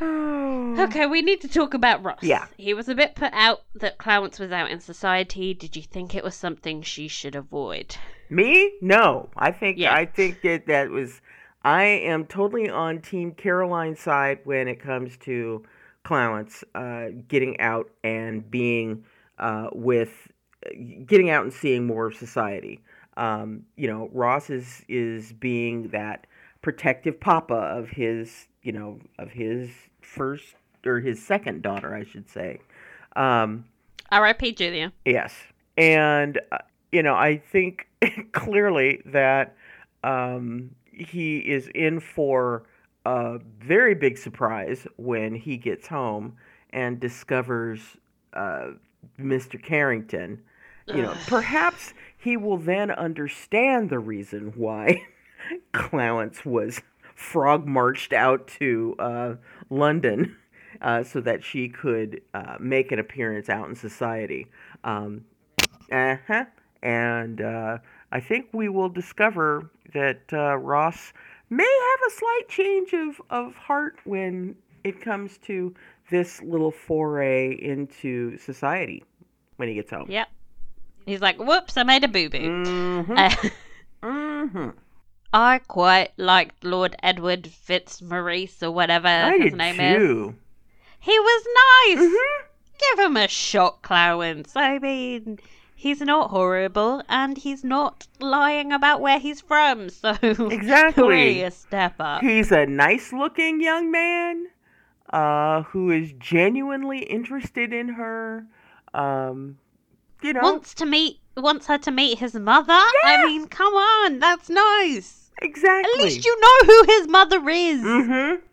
Speaker 2: Okay, we need to talk about Ross.
Speaker 1: Yeah.
Speaker 2: He was a bit put out that Clowance was out in society. Did you think it was something she should avoid?
Speaker 1: Me? No. I think
Speaker 2: Yeah.
Speaker 1: I think that that was I am totally on team Caroline's side when it comes to Clowance uh, getting out and being uh, with getting out and seeing more of society. Um, you know, Ross is is being that protective papa of his, you know, of his first or his second daughter, I should say. Um,
Speaker 2: R.I.P. Julia.
Speaker 1: Yes. And, uh, you know, I think clearly that um, he is in for a very big surprise when he gets home and discovers uh, Mr. Carrington. You know, perhaps he will then understand the reason why Clowance was frog marched out to uh, London uh, so that she could uh, make an appearance out in society. Um, uh-huh. And uh, I think we will discover that uh, Ross may have a slight change of, of heart when it comes to this little foray into society when he gets home.
Speaker 2: Yep. He's like, whoops, I made a boo boo.
Speaker 1: Mm-hmm.
Speaker 2: Uh,
Speaker 1: mm-hmm.
Speaker 2: I quite liked Lord Edward Fitzmaurice or whatever
Speaker 1: I
Speaker 2: his name is. He was nice.
Speaker 1: Mhm.
Speaker 2: Give him a shot, Clowance. I mean, he's not horrible and he's not lying about where he's from, so
Speaker 1: Exactly.
Speaker 2: really a step up.
Speaker 1: He's a nice looking young man uh, who is genuinely interested in her. Um, you know,
Speaker 2: Wants to meet wants her to meet his mother? I mean, come on, that's nice.
Speaker 1: exactly.
Speaker 2: At least you know who his mother is.
Speaker 1: Mm-hmm.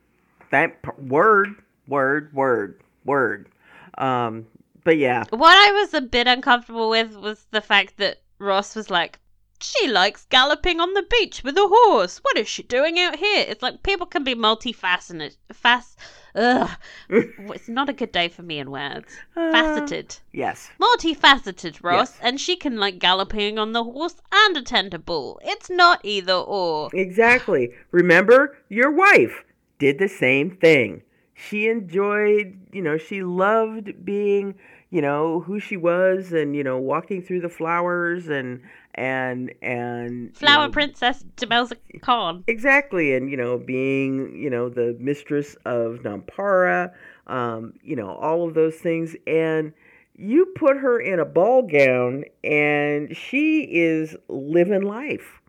Speaker 1: That p- word, word, word, word. Um, but yeah,
Speaker 2: What I was a bit uncomfortable with was the fact that Ross was like, she likes galloping on the beach with a horse. What is she doing out here? It's like people can be multifaceted. Fast. Ugh. it's not a good day for me in words.
Speaker 1: Uh,
Speaker 2: Faceted.
Speaker 1: yes,
Speaker 2: Multifaceted, Ross.
Speaker 1: Yes.
Speaker 2: And she can like galloping on the horse and attend a ball. It's not either or.
Speaker 1: exactly. Remember, your wife did the same thing. She enjoyed, you know, she loved being, you know, who she was, and you know, walking through the flowers and and and you
Speaker 2: Flower
Speaker 1: know,
Speaker 2: Princess Demelza Carne.
Speaker 1: Exactly, and you know, being you know the mistress of Nampara, um, you know, all of those things, and you put her in a ball gown, and she is living life.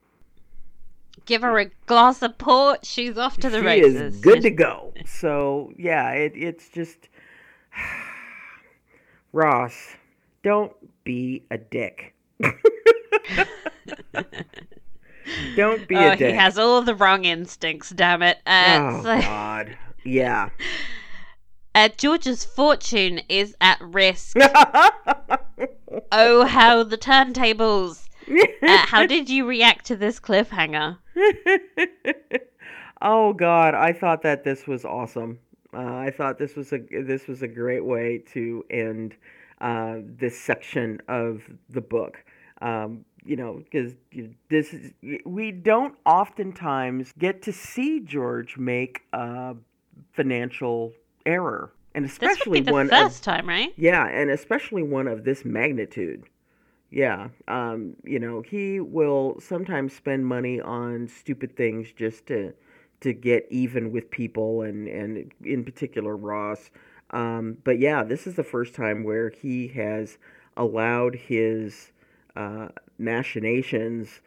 Speaker 2: Give her a glass of port. She's off to the
Speaker 1: she
Speaker 2: races.
Speaker 1: is good to go. So yeah, it, it's just Ross, don't be a dick. don't be
Speaker 2: oh,
Speaker 1: a dick.
Speaker 2: he has all of the wrong instincts. Damn it! Uh,
Speaker 1: oh
Speaker 2: so-
Speaker 1: God, yeah.
Speaker 2: Uh, George's fortune is at risk. oh, how the turntables! Uh, how did you react to this cliffhanger?
Speaker 1: oh God, I thought that this was awesome. Uh, I thought this was a this was a great way to end uh, this section of the book. Um, you know, because this is we don't oftentimes get to see George make a financial error, and especially one of
Speaker 2: first time, right?
Speaker 1: yeah, and especially one of this magnitude. Yeah, um, you know, he will sometimes spend money on stupid things just to to get even with people and and in particular Ross. Um, but yeah, this is the first time where he has allowed his uh, machinations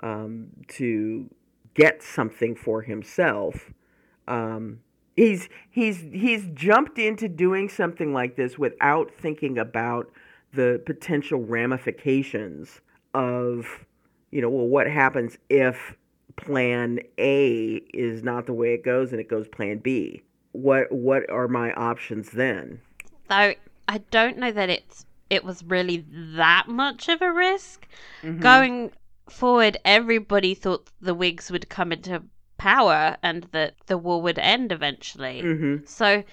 Speaker 1: um, to get something for himself. Um, he's he's he's jumped into doing something like this without thinking about the potential ramifications of you know well what happens if plan A is not the way it goes and it goes plan B what what are my options then
Speaker 2: Though I don't know that it's it was really that much of a risk. Mm-hmm. Going forward, everybody thought the Whigs would come into power and that the war would end eventually.
Speaker 1: Mm-hmm.
Speaker 2: So,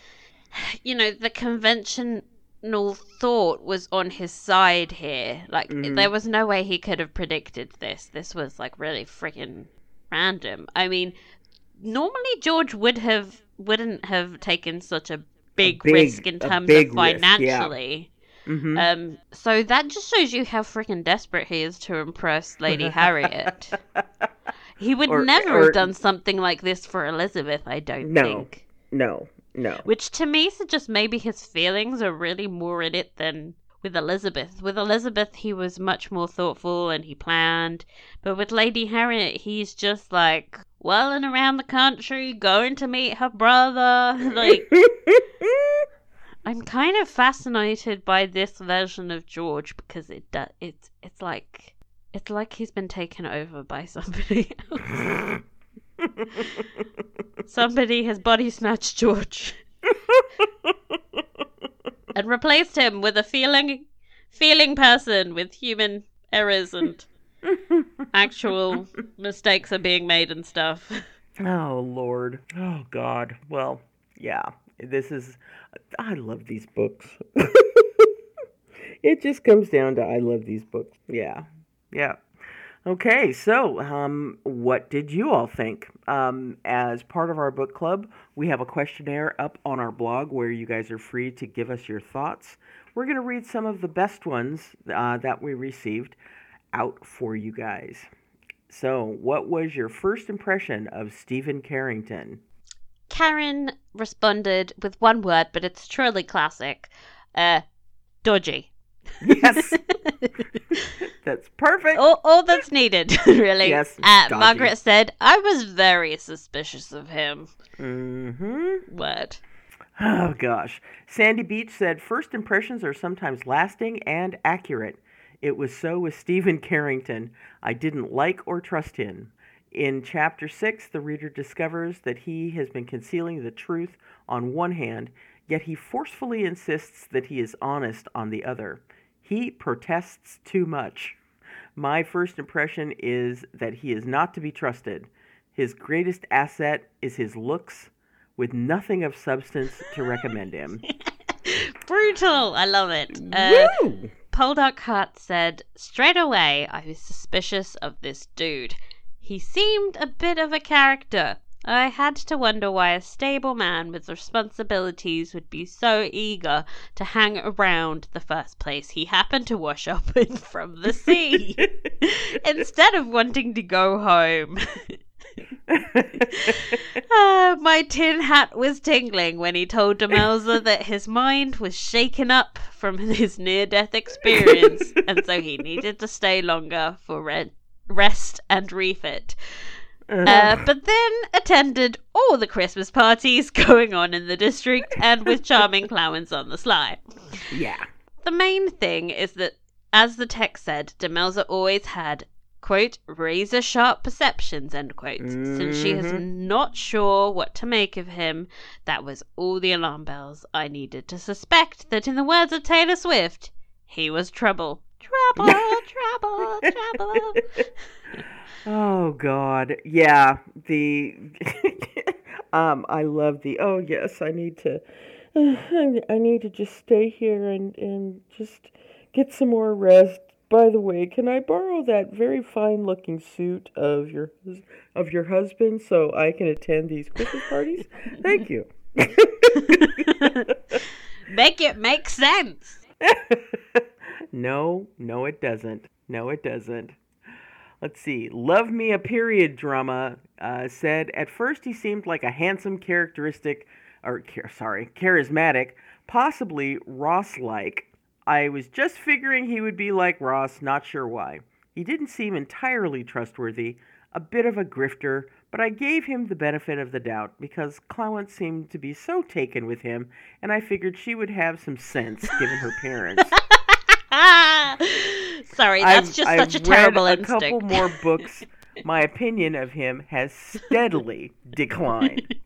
Speaker 2: you know, the conventional thought was on his side here. Like, mm-hmm. there was no way he could have predicted this. This was like really freaking random. I mean, normally George would have wouldn't have taken such a big, a big risk in terms of financially.
Speaker 1: Risk, yeah. Mm-hmm.
Speaker 2: Um, so that just shows you how freaking desperate he is to impress Lady Harriet. he would or, never or, have done something like this for Elizabeth, I don't
Speaker 1: no,
Speaker 2: think.
Speaker 1: No, no.
Speaker 2: Which to me suggests maybe his feelings are really more in it than with Elizabeth. With Elizabeth, he was much more thoughtful and he planned. But with Lady Harriet, he's just like whirling around the country, going to meet her brother. Like. I'm kind of fascinated by this version of George because it does it's it's like it's like he's been taken over by somebody else. somebody has body snatched George and replaced him with a feeling feeling person with human errors and actual mistakes are being made and stuff.
Speaker 1: Oh lord. Oh god. Well, yeah. This is I love these books. it just comes down to I love these books. Yeah. Yeah. Okay, so um, what did you all think? Um, as part of our book club, we have a questionnaire up on our blog where you guys are free to give us your thoughts. We're going to read some of the best ones uh, that we received out for you guys. So, what was your first impression of Stephen Carrington?
Speaker 2: Karen responded with one word, but it's truly classic. Uh, dodgy.
Speaker 1: Yes. that's perfect.
Speaker 2: All, all that's needed, really. Yes. Uh, Margaret said, I was very suspicious of him.
Speaker 1: Mm-hmm.
Speaker 2: What?
Speaker 1: Oh, gosh. Sandy Beach said, First impressions are sometimes lasting and accurate. It was so with Stephen Carrington. I didn't like or trust him. In chapter 6, the reader discovers that he has been concealing the truth on one hand, yet he forcefully insists that he is honest on the other. He protests too much. My first impression is that he is not to be trusted. His greatest asset is his looks, with nothing of substance to recommend him.
Speaker 2: Brutal! I love it. Uh, Poldark Heart said, Straight away, I was suspicious of this dude. He seemed a bit of a character. I had to wonder why a stable man with responsibilities would be so eager to hang around the first place he happened to wash up in from the sea, instead of wanting to go home. uh, my tin hat was tingling when he told Demelza that his mind was shaken up from his near death experience, and so he needed to stay longer for rent rest and refit. Uh, but then attended all the Christmas parties going on in the district and with charming Clowance on the sly.
Speaker 1: Yeah.
Speaker 2: The main thing is that, as the text said, Demelza always had, quote, razor sharp perceptions, end quote. Mm-hmm. Since she is mm-hmm. not sure what to make of him, that was all the alarm bells I needed to suspect that, in the words of Taylor Swift, he was trouble trouble, trouble, trouble.
Speaker 1: Oh God, yeah. The um, I love the. Oh yes, I need to. Uh, I need to just stay here and and just get some more rest. By the way, can I borrow that very fine looking suit of your of your husband so I can attend these Christmas parties? Thank you.
Speaker 2: make it make sense.
Speaker 1: No, no, it doesn't. No, it doesn't. Let's see. Love Me a Period drama uh, said at first he seemed like a handsome, characteristic, or sorry, charismatic, possibly Ross like. I was just figuring he would be like Ross, not sure why. He didn't seem entirely trustworthy, a bit of a grifter, but I gave him the benefit of the doubt because Clowance seemed to be so taken with him, and I figured she would have some sense given her parents.
Speaker 2: Sorry, that's
Speaker 1: I've,
Speaker 2: just
Speaker 1: I've
Speaker 2: such a terrible
Speaker 1: read
Speaker 2: instinct.
Speaker 1: a couple more books. My opinion of him has steadily declined.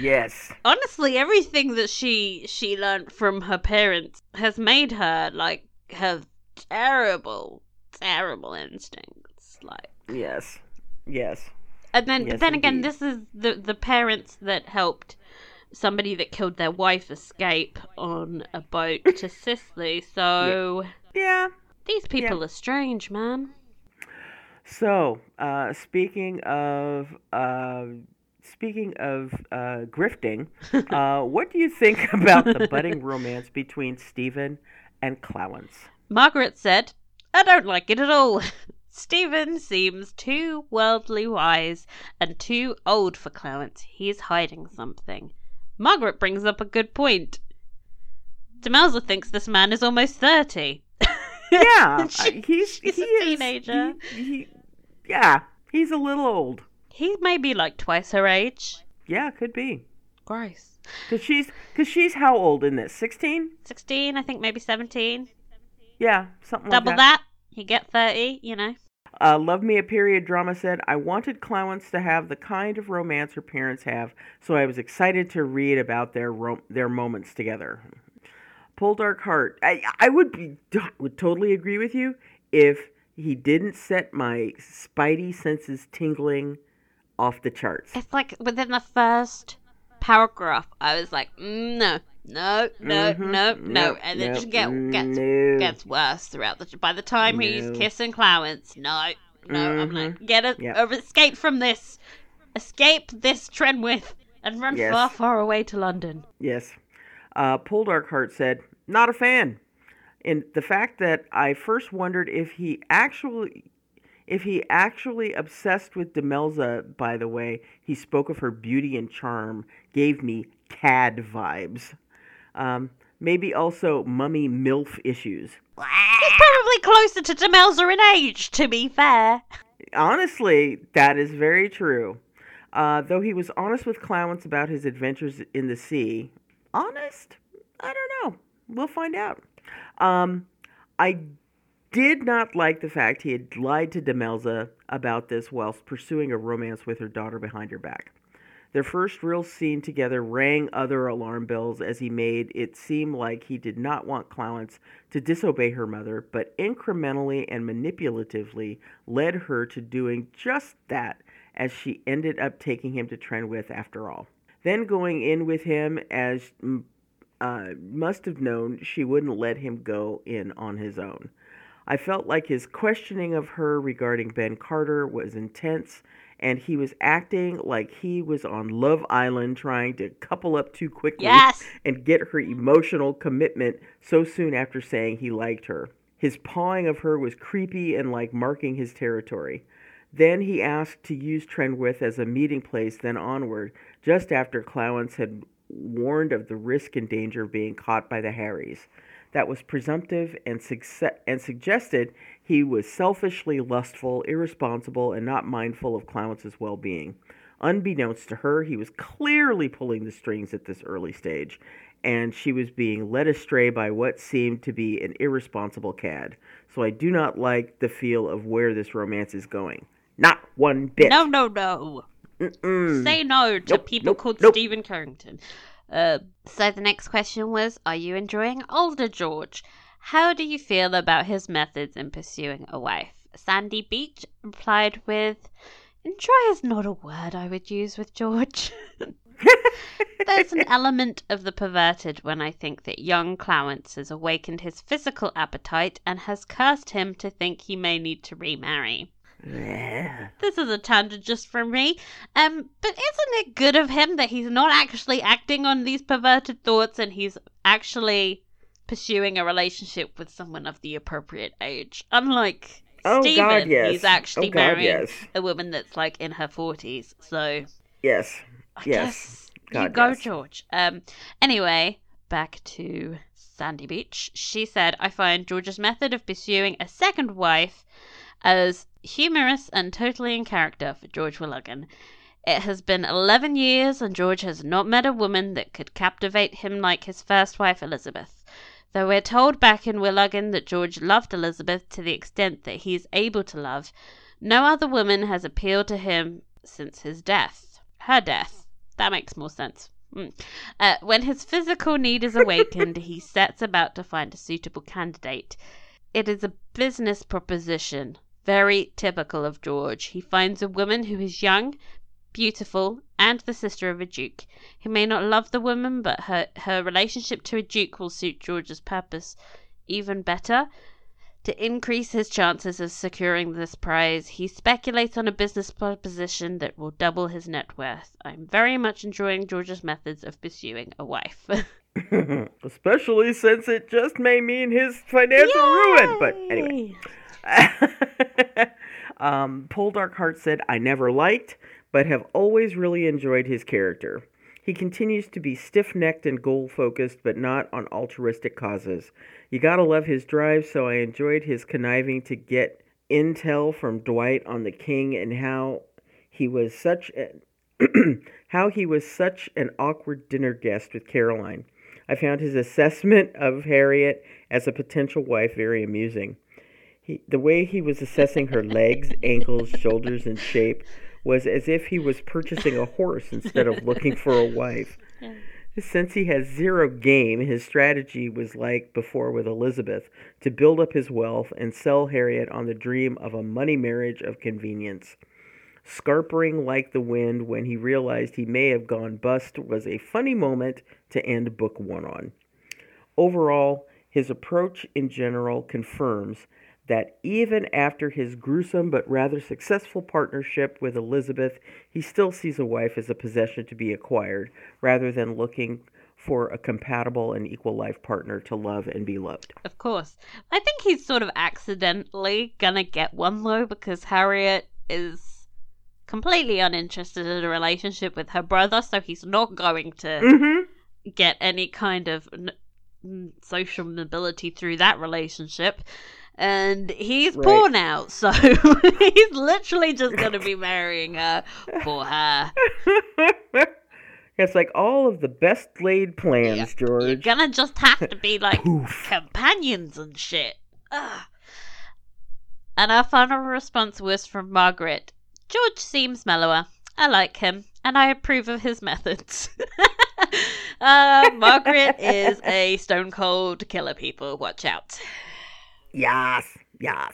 Speaker 1: Yes.
Speaker 2: Honestly, everything that she she learned from her parents has made her like have terrible, terrible instincts. Like,
Speaker 1: Yes. Yes.
Speaker 2: and then
Speaker 1: Yes,
Speaker 2: then again, this is the the parents that helped somebody that killed their wife escape on a boat to Sicily. So
Speaker 1: Yeah.
Speaker 2: these people are strange, man.
Speaker 1: So, uh, speaking of uh, speaking of uh, grifting, uh, what do you think about the budding romance between Stephen and Clowance?
Speaker 2: Margaret said, I don't like it at all. Stephen seems too worldly wise and too old for Clowance. He's hiding something. Margaret brings up a good point. Demelza thinks this man is almost 30.
Speaker 1: Yeah,
Speaker 2: She-
Speaker 1: uh, he's he
Speaker 2: a
Speaker 1: is-
Speaker 2: teenager.
Speaker 1: he- he- yeah, he's a little old.
Speaker 2: He may be like twice her age.
Speaker 1: Yeah, could be.
Speaker 2: Gross.
Speaker 1: Cause she's cause she's how old in this? Sixteen?
Speaker 2: 16, I think maybe 17.
Speaker 1: Yeah, something
Speaker 2: Double
Speaker 1: like
Speaker 2: that. You get 30, you know.
Speaker 1: Uh, Love Me a Period drama said, I wanted Clowance to have the kind of romance her parents have, so I was excited to read about their rom- their moments together. Poldark Heart. I, I would be, would totally agree with you if he didn't set my spidey senses tingling off the charts.
Speaker 2: It's like within the first paragraph, I was like, mm, no, no, no,
Speaker 1: Mhm.
Speaker 2: no, no, and it just get, gets gets worse throughout the. By the time he's kissing Clowance, no, no, I'm like, get it,
Speaker 1: Yep.
Speaker 2: over, escape from this, escape this Trenwith, and run
Speaker 1: Yes.
Speaker 2: far, far away to London.
Speaker 1: Yes. Uh, Poldark Heart said, not a fan. And the fact that I first wondered if he actually if he actually obsessed with Demelza, by the way, he spoke of her beauty and charm, gave me cad vibes. Um, maybe also mummy MILF issues.
Speaker 2: He's probably closer to Demelza in age, to be fair.
Speaker 1: Honestly, that is very true. Uh, though he was honest with Clowance about his adventures in the sea. Honest? I don't know. We'll find out. Um, I did not like the fact he had lied to Demelza about this whilst pursuing a romance with her daughter behind her back. Their first real scene together rang other alarm bells as he made it seem like he did not want Clowance to disobey her mother, but incrementally and manipulatively led her to doing just that as she ended up taking him to Trenwith after all. Then going in with him as mm, uh, must have known she wouldn't let him go in on his own. I felt like his questioning of her regarding Ben Carter was intense, and he was acting like he was on Love Island trying to couple up too quickly
Speaker 2: Yes.
Speaker 1: and get her emotional commitment so soon after saying he liked her. His pawing of her was creepy and like marking his territory. Then he asked to use Trenwith as a meeting place, then onward, just after Clowance had warned of the risk and danger of being caught by the Harrys. That was presumptive and, succe- and suggested he was selfishly lustful, irresponsible, and not mindful of Clowance's well being. Unbeknownst to her, he was clearly pulling the strings at this early stage, and she was being led astray by what seemed to be an irresponsible cad. So I do not like the feel of where this romance is going. Not one bit.
Speaker 2: No, no, no.
Speaker 1: Mm-mm.
Speaker 2: Say no to
Speaker 1: Nope,
Speaker 2: people
Speaker 1: nope,
Speaker 2: called
Speaker 1: nope.
Speaker 2: Stephen Carrington. Uh, so the next question was Are you enjoying older George? How do you feel about his methods in pursuing a wife? Sandy Beach replied with Enjoy is not a word I would use with George. There's an element of the perverted when I think that young Clowance has awakened his physical appetite and has cursed him to think he may need to remarry. This is a tangent just from me. Um, but isn't it good of him that he's not actually acting on these perverted thoughts and he's actually pursuing a relationship with someone of the appropriate age? Unlike
Speaker 1: Oh,
Speaker 2: Stephen,
Speaker 1: God, yes.
Speaker 2: he's actually
Speaker 1: Oh, God,
Speaker 2: marrying
Speaker 1: yes.
Speaker 2: a woman that's like in her forties. So
Speaker 1: Yes.
Speaker 2: I
Speaker 1: Yes.
Speaker 2: guess you go,
Speaker 1: yes.
Speaker 2: George. Um. Anyway, back to Sandy Beach. She said, "I find George's method of pursuing a second wife as humorous and totally in character for George Warleggan." It has been 11 years, and George has not met a woman that could captivate him like his first wife, Elizabeth. Though we're told back in Warleggan that George loved Elizabeth to the extent that he is able to love, no other woman has appealed to him since his death. Her death. That makes more sense. Mm. Uh, when his physical need is awakened, he sets about to find a suitable candidate. It is a business proposition, very typical of George. He finds a woman who is young, beautiful, and the sister of a duke. He may not love the woman, but her, her relationship to a duke will suit George's purpose even better. To increase his chances of securing this prize, he speculates on a business proposition that will double his net worth. I'm very much enjoying George's methods of pursuing a wife.
Speaker 1: Especially since it just may mean his financial ruin. But anyway. um, Heart said, I never liked, but have always really enjoyed his character. He continues to be stiff necked and goal focused, but not on altruistic causes. You gotta love his drive, so I enjoyed his conniving to get intel from Dwight on the king and how he was such a, how he was such an awkward dinner guest with Caroline. I found his assessment of Harriet as a potential wife very amusing. He, the way he was assessing her legs, ankles, shoulders, and shape was as if he was purchasing a horse instead of looking for a wife.
Speaker 2: Yeah.
Speaker 1: Since he has zero game, his strategy was like before with Elizabeth to build up his wealth and sell Harriet on the dream of a money marriage of convenience. Scarpering like the wind when he realized he may have gone bust was a funny moment to end book one on. Overall, his approach in general confirms that even after his gruesome but rather successful partnership with Elizabeth, he still sees a wife as a possession to be acquired rather than looking for a compatible and equal life partner to love and be loved.
Speaker 2: Of course. I think he's sort of accidentally gonna get one though because Harriet is completely uninterested in a relationship with her brother, so he's not going to
Speaker 1: Mm-hmm.
Speaker 2: get any kind of n- social mobility through that relationship. And he's
Speaker 1: Right.
Speaker 2: poor now, so he's literally just going to be marrying her for her.
Speaker 1: it's like all of the best laid plans,
Speaker 2: You're
Speaker 1: George.
Speaker 2: gonna just have to be like companions and shit. Ugh. And our final response was from Margaret. George seems mellower. I like him, and I approve of his methods. uh, Margaret is a stone cold killer. People, watch out.
Speaker 1: Yes, yes.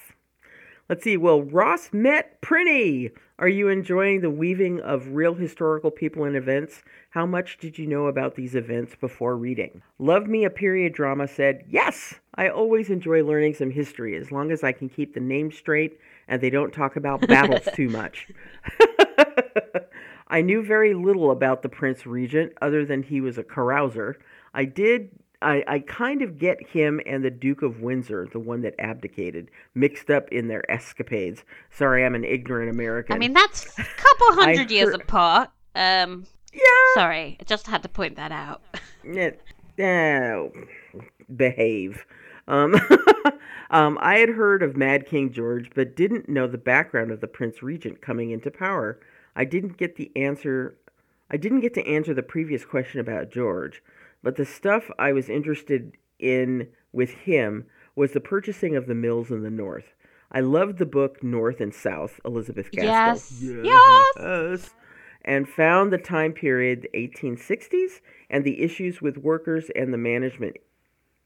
Speaker 1: Let's see. Well, Ross met Prinny. Are you enjoying the weaving of real historical people and events? How much did you know about these events before reading? Love Me a Period Drama said, Yes, I always enjoy learning some history as long as I can keep the names straight and they don't talk about battles too much. I knew very little about the Prince Regent other than he was a carouser. I did I, I kind of get him and the Duke of Windsor, the one that abdicated, mixed up in their escapades. Sorry, I'm an ignorant American.
Speaker 2: I mean, that's a couple hundred years
Speaker 1: heard-
Speaker 2: apart. Um,
Speaker 1: yeah.
Speaker 2: sorry, I just had to point that out.
Speaker 1: Eh, eh, behave. Um, um, I had heard of Mad King George, but didn't know the background of the Prince Regent coming into power. I didn't get the answer. I didn't get to answer the previous question about George, but the stuff I was interested in with him was the purchasing of the mills in the North. I loved the book North and South, Elizabeth Gaskell.
Speaker 2: Yes,
Speaker 1: Yes. And found the time period, the 1860s, and the issues with workers and the management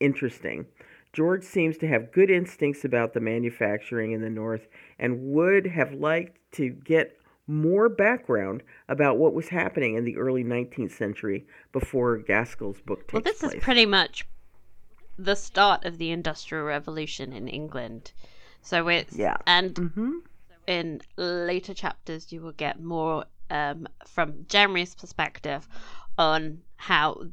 Speaker 1: interesting. George seems to have good instincts about the manufacturing in the North and would have liked to get more background about what was happening in the early 19th century before Gaskell's book takes
Speaker 2: Well, this
Speaker 1: place.
Speaker 2: is pretty much the start of the Industrial Revolution in England. So it's
Speaker 1: Yeah.
Speaker 2: and
Speaker 1: mm-hmm.
Speaker 2: in later chapters you will get more um, from Jeremy's perspective on how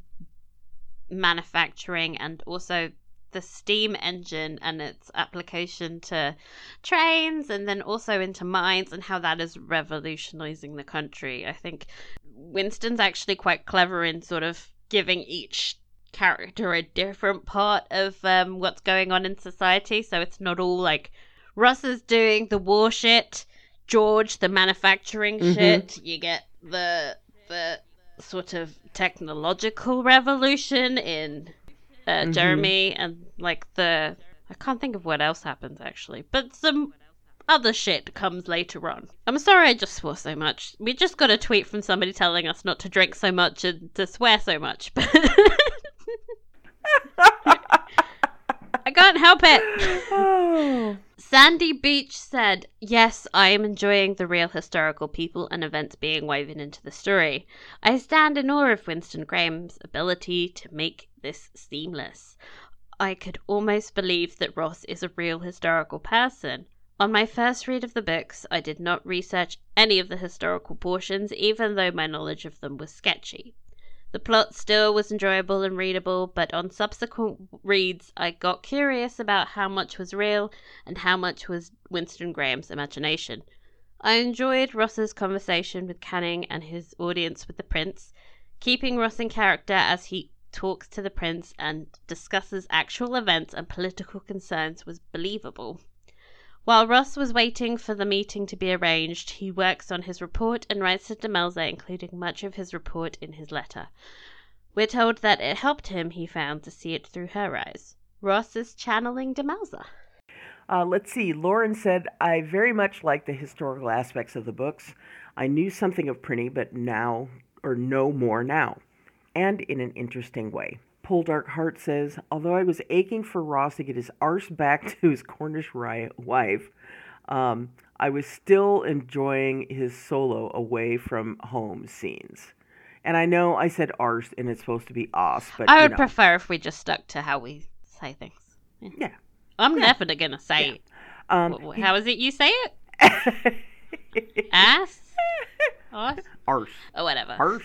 Speaker 2: manufacturing and also the steam engine and its application to trains and then also into mines and how that is revolutionizing the country. I think Winston's actually quite clever in sort of giving each character a different part of um, what's going on in society. So it's not all like Russ is doing the war shit, George the manufacturing mm-hmm. shit. You get the the sort of technological revolution in uh, mm-hmm. Jeremy and like the I can't think of what else happens actually, but some other shit comes later on. I'm sorry I just swore so much. We just got a tweet from somebody telling us not to drink so much and to swear so much, but I can't help it. Sandy Beach said, Yes, I am enjoying the real historical people and events being woven into the story. I stand in awe of Winston Graham's ability to make this seamless. I could almost believe that Ross is a real historical person. On my first read of the books, I did not research any of the historical portions, even though my knowledge of them was sketchy. The plot still was enjoyable and readable, but on subsequent reads, I got curious about how much was real and how much was Winston Graham's imagination. I enjoyed Ross's conversation with Canning and his audience with the prince. Keeping Ross in character as he talks to the prince and discusses actual events and political concerns was believable. While Ross was waiting for the meeting to be arranged, he works on his report and writes to Demelza, including much of his report in his letter. We're told that it helped him, he found, to see it through her eyes. Ross is channeling Demelza.
Speaker 1: Uh, let's see. Lauren said, I very much like the historical aspects of the books. I knew something of Prinny, but now, or no more now, and in an interesting way. Poldark Heart says, although I was aching for Ross to get his arse back to his Cornish Riot wife, um, I was still enjoying his solo away from home scenes. And I know I said arse and it's supposed to be os, but
Speaker 2: I would
Speaker 1: know.
Speaker 2: prefer if we just stuck to how we say things.
Speaker 1: Yeah. yeah.
Speaker 2: I'm yeah. never gonna say yeah. it. Um, how is it you say it? Ass?
Speaker 1: Arse? Arse.
Speaker 2: Or whatever.
Speaker 1: Arse?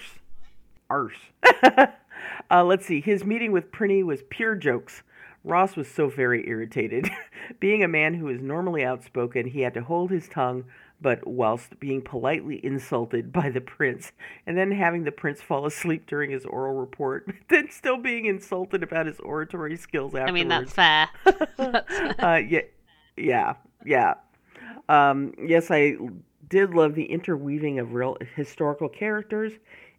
Speaker 1: Arse. Uh, let's see. His meeting with Prinny was pure jokes. Ross was so very irritated. being a man who is normally outspoken, he had to hold his tongue, but whilst being politely insulted by the prince, and then having the prince fall asleep during his oral report, then still being insulted about his oratory skills afterwards. I
Speaker 2: mean, that's fair.
Speaker 1: that's fair. Uh, yeah, yeah, yeah. Um, yes, I did love the interweaving of real historical characters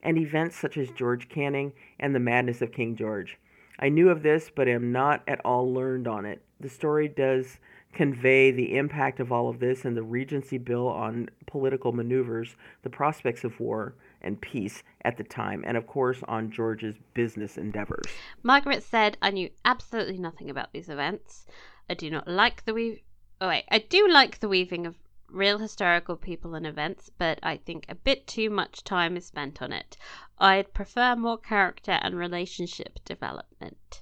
Speaker 1: and events such as George Canning and the madness of King George. I knew of this, but am not at all learned on it. The story does convey the impact of all of this and the Regency Bill on political maneuvers, the prospects of war and peace at the time, and of course on George's business endeavors.
Speaker 2: Margaret said, I knew absolutely nothing about these events. I do not like the weave. Oh, wait. I do like the weaving of real historical people and events, but I think a bit too much time is spent on it. I'd prefer more character and relationship development.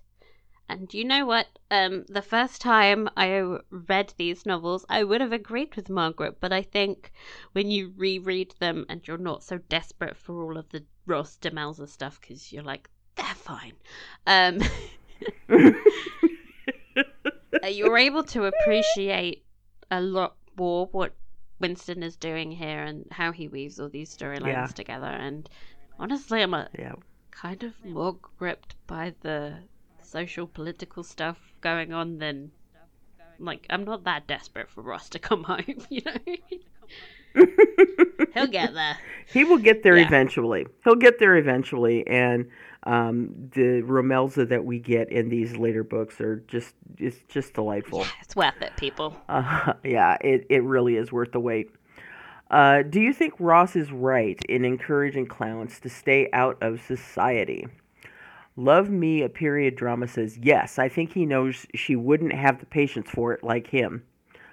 Speaker 2: And you know what? Um, the first time I read these novels, I would have agreed with Margaret, but I think when you reread them and you're not so desperate for all of the Ross Demelza stuff because you're like, they're fine. Um, you're able to appreciate a lot more what Winston is doing here and how he weaves all these storylines yeah. together. And honestly, I'm a yeah. kind of more gripped by the social political stuff going on than like I'm not that desperate for Ross to come home, you know. He'll get there.
Speaker 1: He will get there yeah. eventually. He'll get there eventually, and um, the Romelza that we get in these later books are just it's just delightful.
Speaker 2: Yeah, it's worth it, people.
Speaker 1: Uh, yeah, it, it really is worth the wait. Uh, do you think Ross is right in encouraging Clowance to stay out of society? Love Me, a period drama, says yes. I think he knows she wouldn't have the patience for it like him.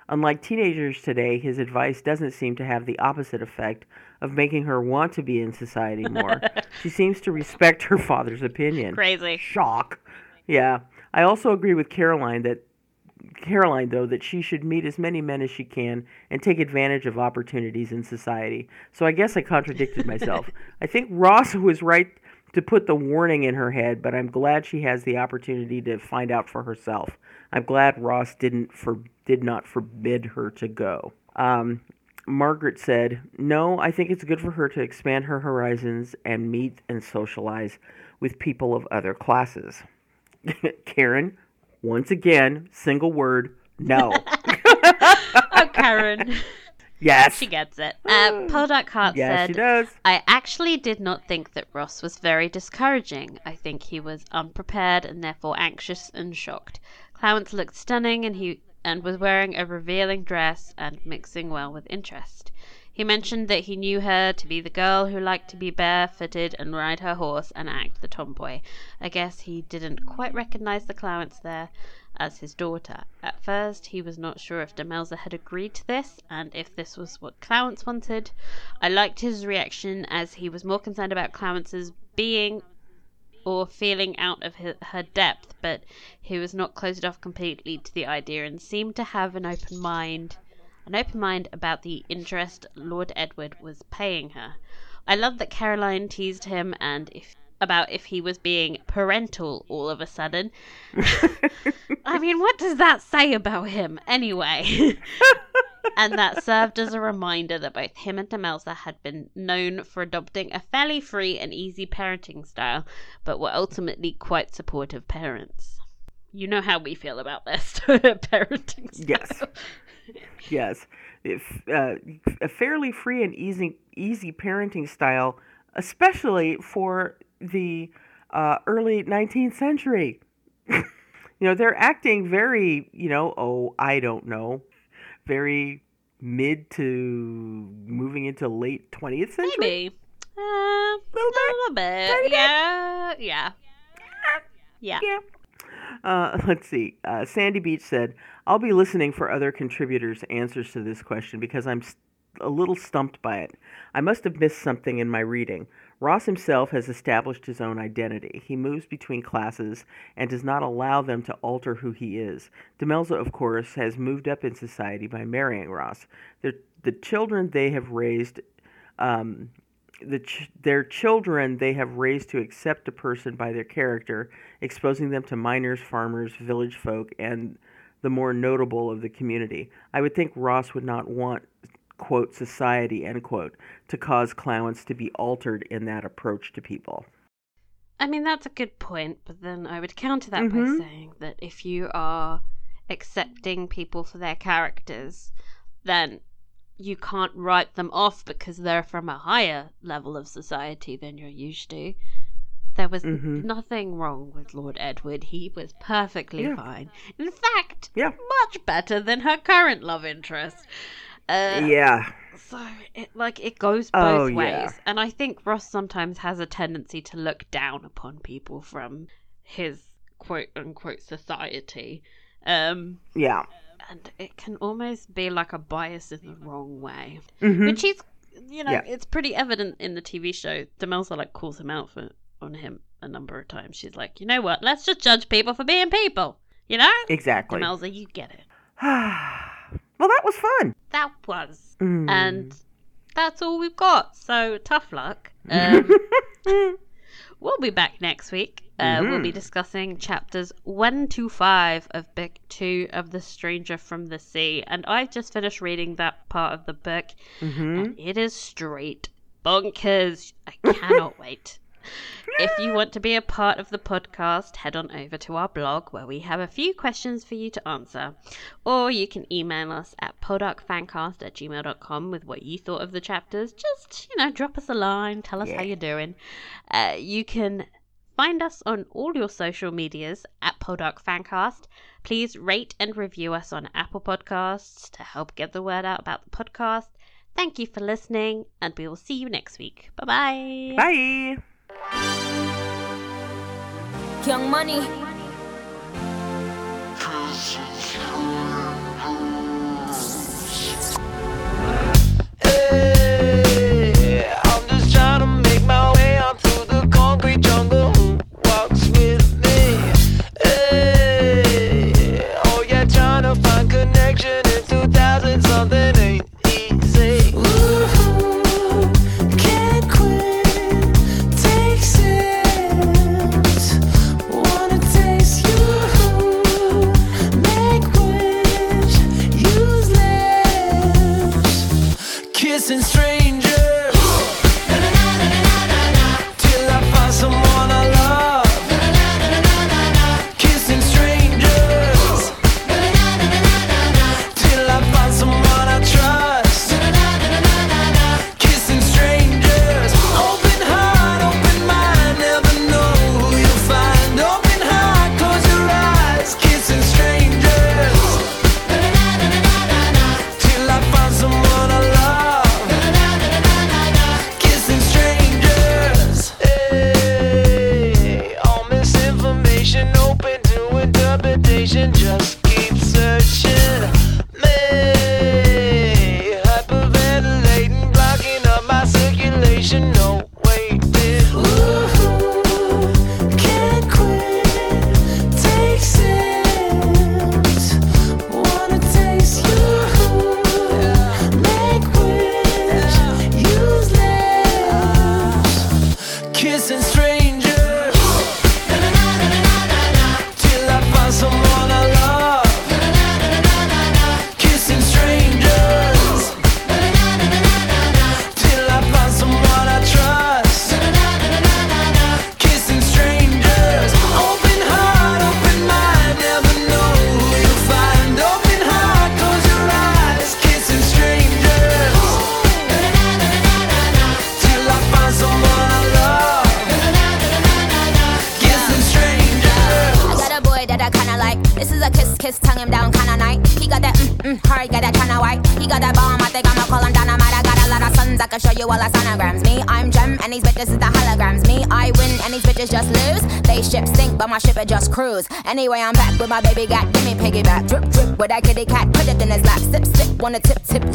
Speaker 1: Unlike teenagers today, his advice doesn't seem to have the opposite effect of making her want to be in society more. she seems to respect her father's opinion.
Speaker 2: Crazy.
Speaker 1: Shock. Yeah. I also agree with Caroline that Caroline though that she should meet as many men as she can and take advantage of opportunities in society. So I guess I contradicted myself. I think Ross was right to put the warning in her head, but I'm glad she has the opportunity to find out for herself. I'm glad Ross didn't for did not forbid her to go. Um, Margaret said, "No, I think it's good for her to expand her horizons and meet and socialize with people of other classes." Karen, once again, single word, no.
Speaker 2: oh, Karen.
Speaker 1: Yes.
Speaker 2: She gets it. Uh, Poldark
Speaker 1: yes,
Speaker 2: said,
Speaker 1: she does.
Speaker 2: I actually did not think that Ross was very discouraging. I think he was unprepared and therefore anxious and shocked. Clowance looked stunning and he and was wearing a revealing dress and mixing well with interest. He mentioned that he knew her to be the girl who liked to be barefooted and ride her horse and act the tomboy. I guess he didn't quite recognize the Clowance there as his daughter. At first, he was not sure if Demelza had agreed to this and if this was what Clowance wanted. I liked his reaction as he was more concerned about Clowance's being or feeling out of her, her depth, but he was not closed off completely to the idea and seemed to have an open mind. An open mind about the interest Lord Edward was paying her. I loved that Caroline teased him and if about if he was being parental all of a sudden. I mean, what does that say about him anyway? and that served as a reminder that both him and Demelza had been known for adopting a fairly free and easy parenting style, but were ultimately quite supportive parents. You know how we feel about this parenting style.
Speaker 1: Yes. Yes. If, uh, a fairly free and easy easy parenting style, especially for the uh, early 19th century. you know, they're acting very, you know, oh, I don't know, very mid to moving into late 20th century.
Speaker 2: Maybe. Uh, a
Speaker 1: Little bit?
Speaker 2: little bit.
Speaker 1: Tiny bit?
Speaker 2: Yeah. Yeah. Yeah.
Speaker 1: Yeah. Uh, let's see. Uh, Sandy Beach said, I'll be listening for other contributors' answers to this question because I'm st- a little stumped by it. I must have missed something in my reading. Ross himself has established his own identity. He moves between classes and does not allow them to alter who he is. Demelza, of course, has moved up in society by marrying Ross. The, the children they have raised um, the ch- their children they have raised to accept a person by their character, exposing them to miners, farmers, village folk, and the more notable of the community. I would think Ross would not want quote society end quote to cause Clowance to be altered in that approach to people.
Speaker 2: I mean, that's a good point, but then I would counter that
Speaker 1: Mhm.
Speaker 2: by saying that if you are accepting people for their characters, then you can't write them off because they're from a higher level of society than you're used to. There was
Speaker 1: Mhm.
Speaker 2: nothing wrong with Lord Edward. He was perfectly
Speaker 1: Yeah.
Speaker 2: fine. In fact,
Speaker 1: Yeah.
Speaker 2: much better than her current love interest. Uh,
Speaker 1: yeah.
Speaker 2: so it like it goes
Speaker 1: Oh,
Speaker 2: both ways,
Speaker 1: yeah.
Speaker 2: and I think Ross sometimes has a tendency to look down upon people from his quote unquote society, um,
Speaker 1: Yeah.
Speaker 2: and it can almost be like a bias in the wrong way,
Speaker 1: Mhm.
Speaker 2: which he's, you know,
Speaker 1: Yeah.
Speaker 2: it's pretty evident in the TV show. Demelza like calls him out for on him a number of times. She's like, you know what? Let's just judge people for being people. You know,
Speaker 1: Exactly.
Speaker 2: Demelza, you get it.
Speaker 1: well, that was fun.
Speaker 2: That was
Speaker 1: Mm.
Speaker 2: and that's all we've got. So tough luck. Um, we'll be back next week. Uh, We'll be
Speaker 1: Mhm.
Speaker 2: discussing chapters one to five of book two of The Stranger from the Sea, and I've just finished reading that part of the book,
Speaker 1: hmm
Speaker 2: and it is straight bonkers. I cannot wait. If you want to be a part of the podcast, head on over to our blog where we have a few questions for you to answer. Or you can email us at podarkfancast at gmail.com with what you thought of the chapters. Just, you know, drop us a line, tell us how you're doing. Uh, you can find us on all your social medias at Poldark Fancast. Please rate and review us on Apple Podcasts to help get the word out about the podcast. Thank you for listening, and we will see you next week. Bye-bye.
Speaker 1: Bye.
Speaker 3: Young Money.
Speaker 4: Hey, I'm just trying to make my way out through the concrete jungle. Who walks with me? Hey, oh yeah, trying to find connection in 2000 something ain't
Speaker 3: Anyway, I'm back with my baby got. Give me piggyback. Drip, drip, with that kitty cat. Put it in his lap. Sip, sip, wanna tip, tip.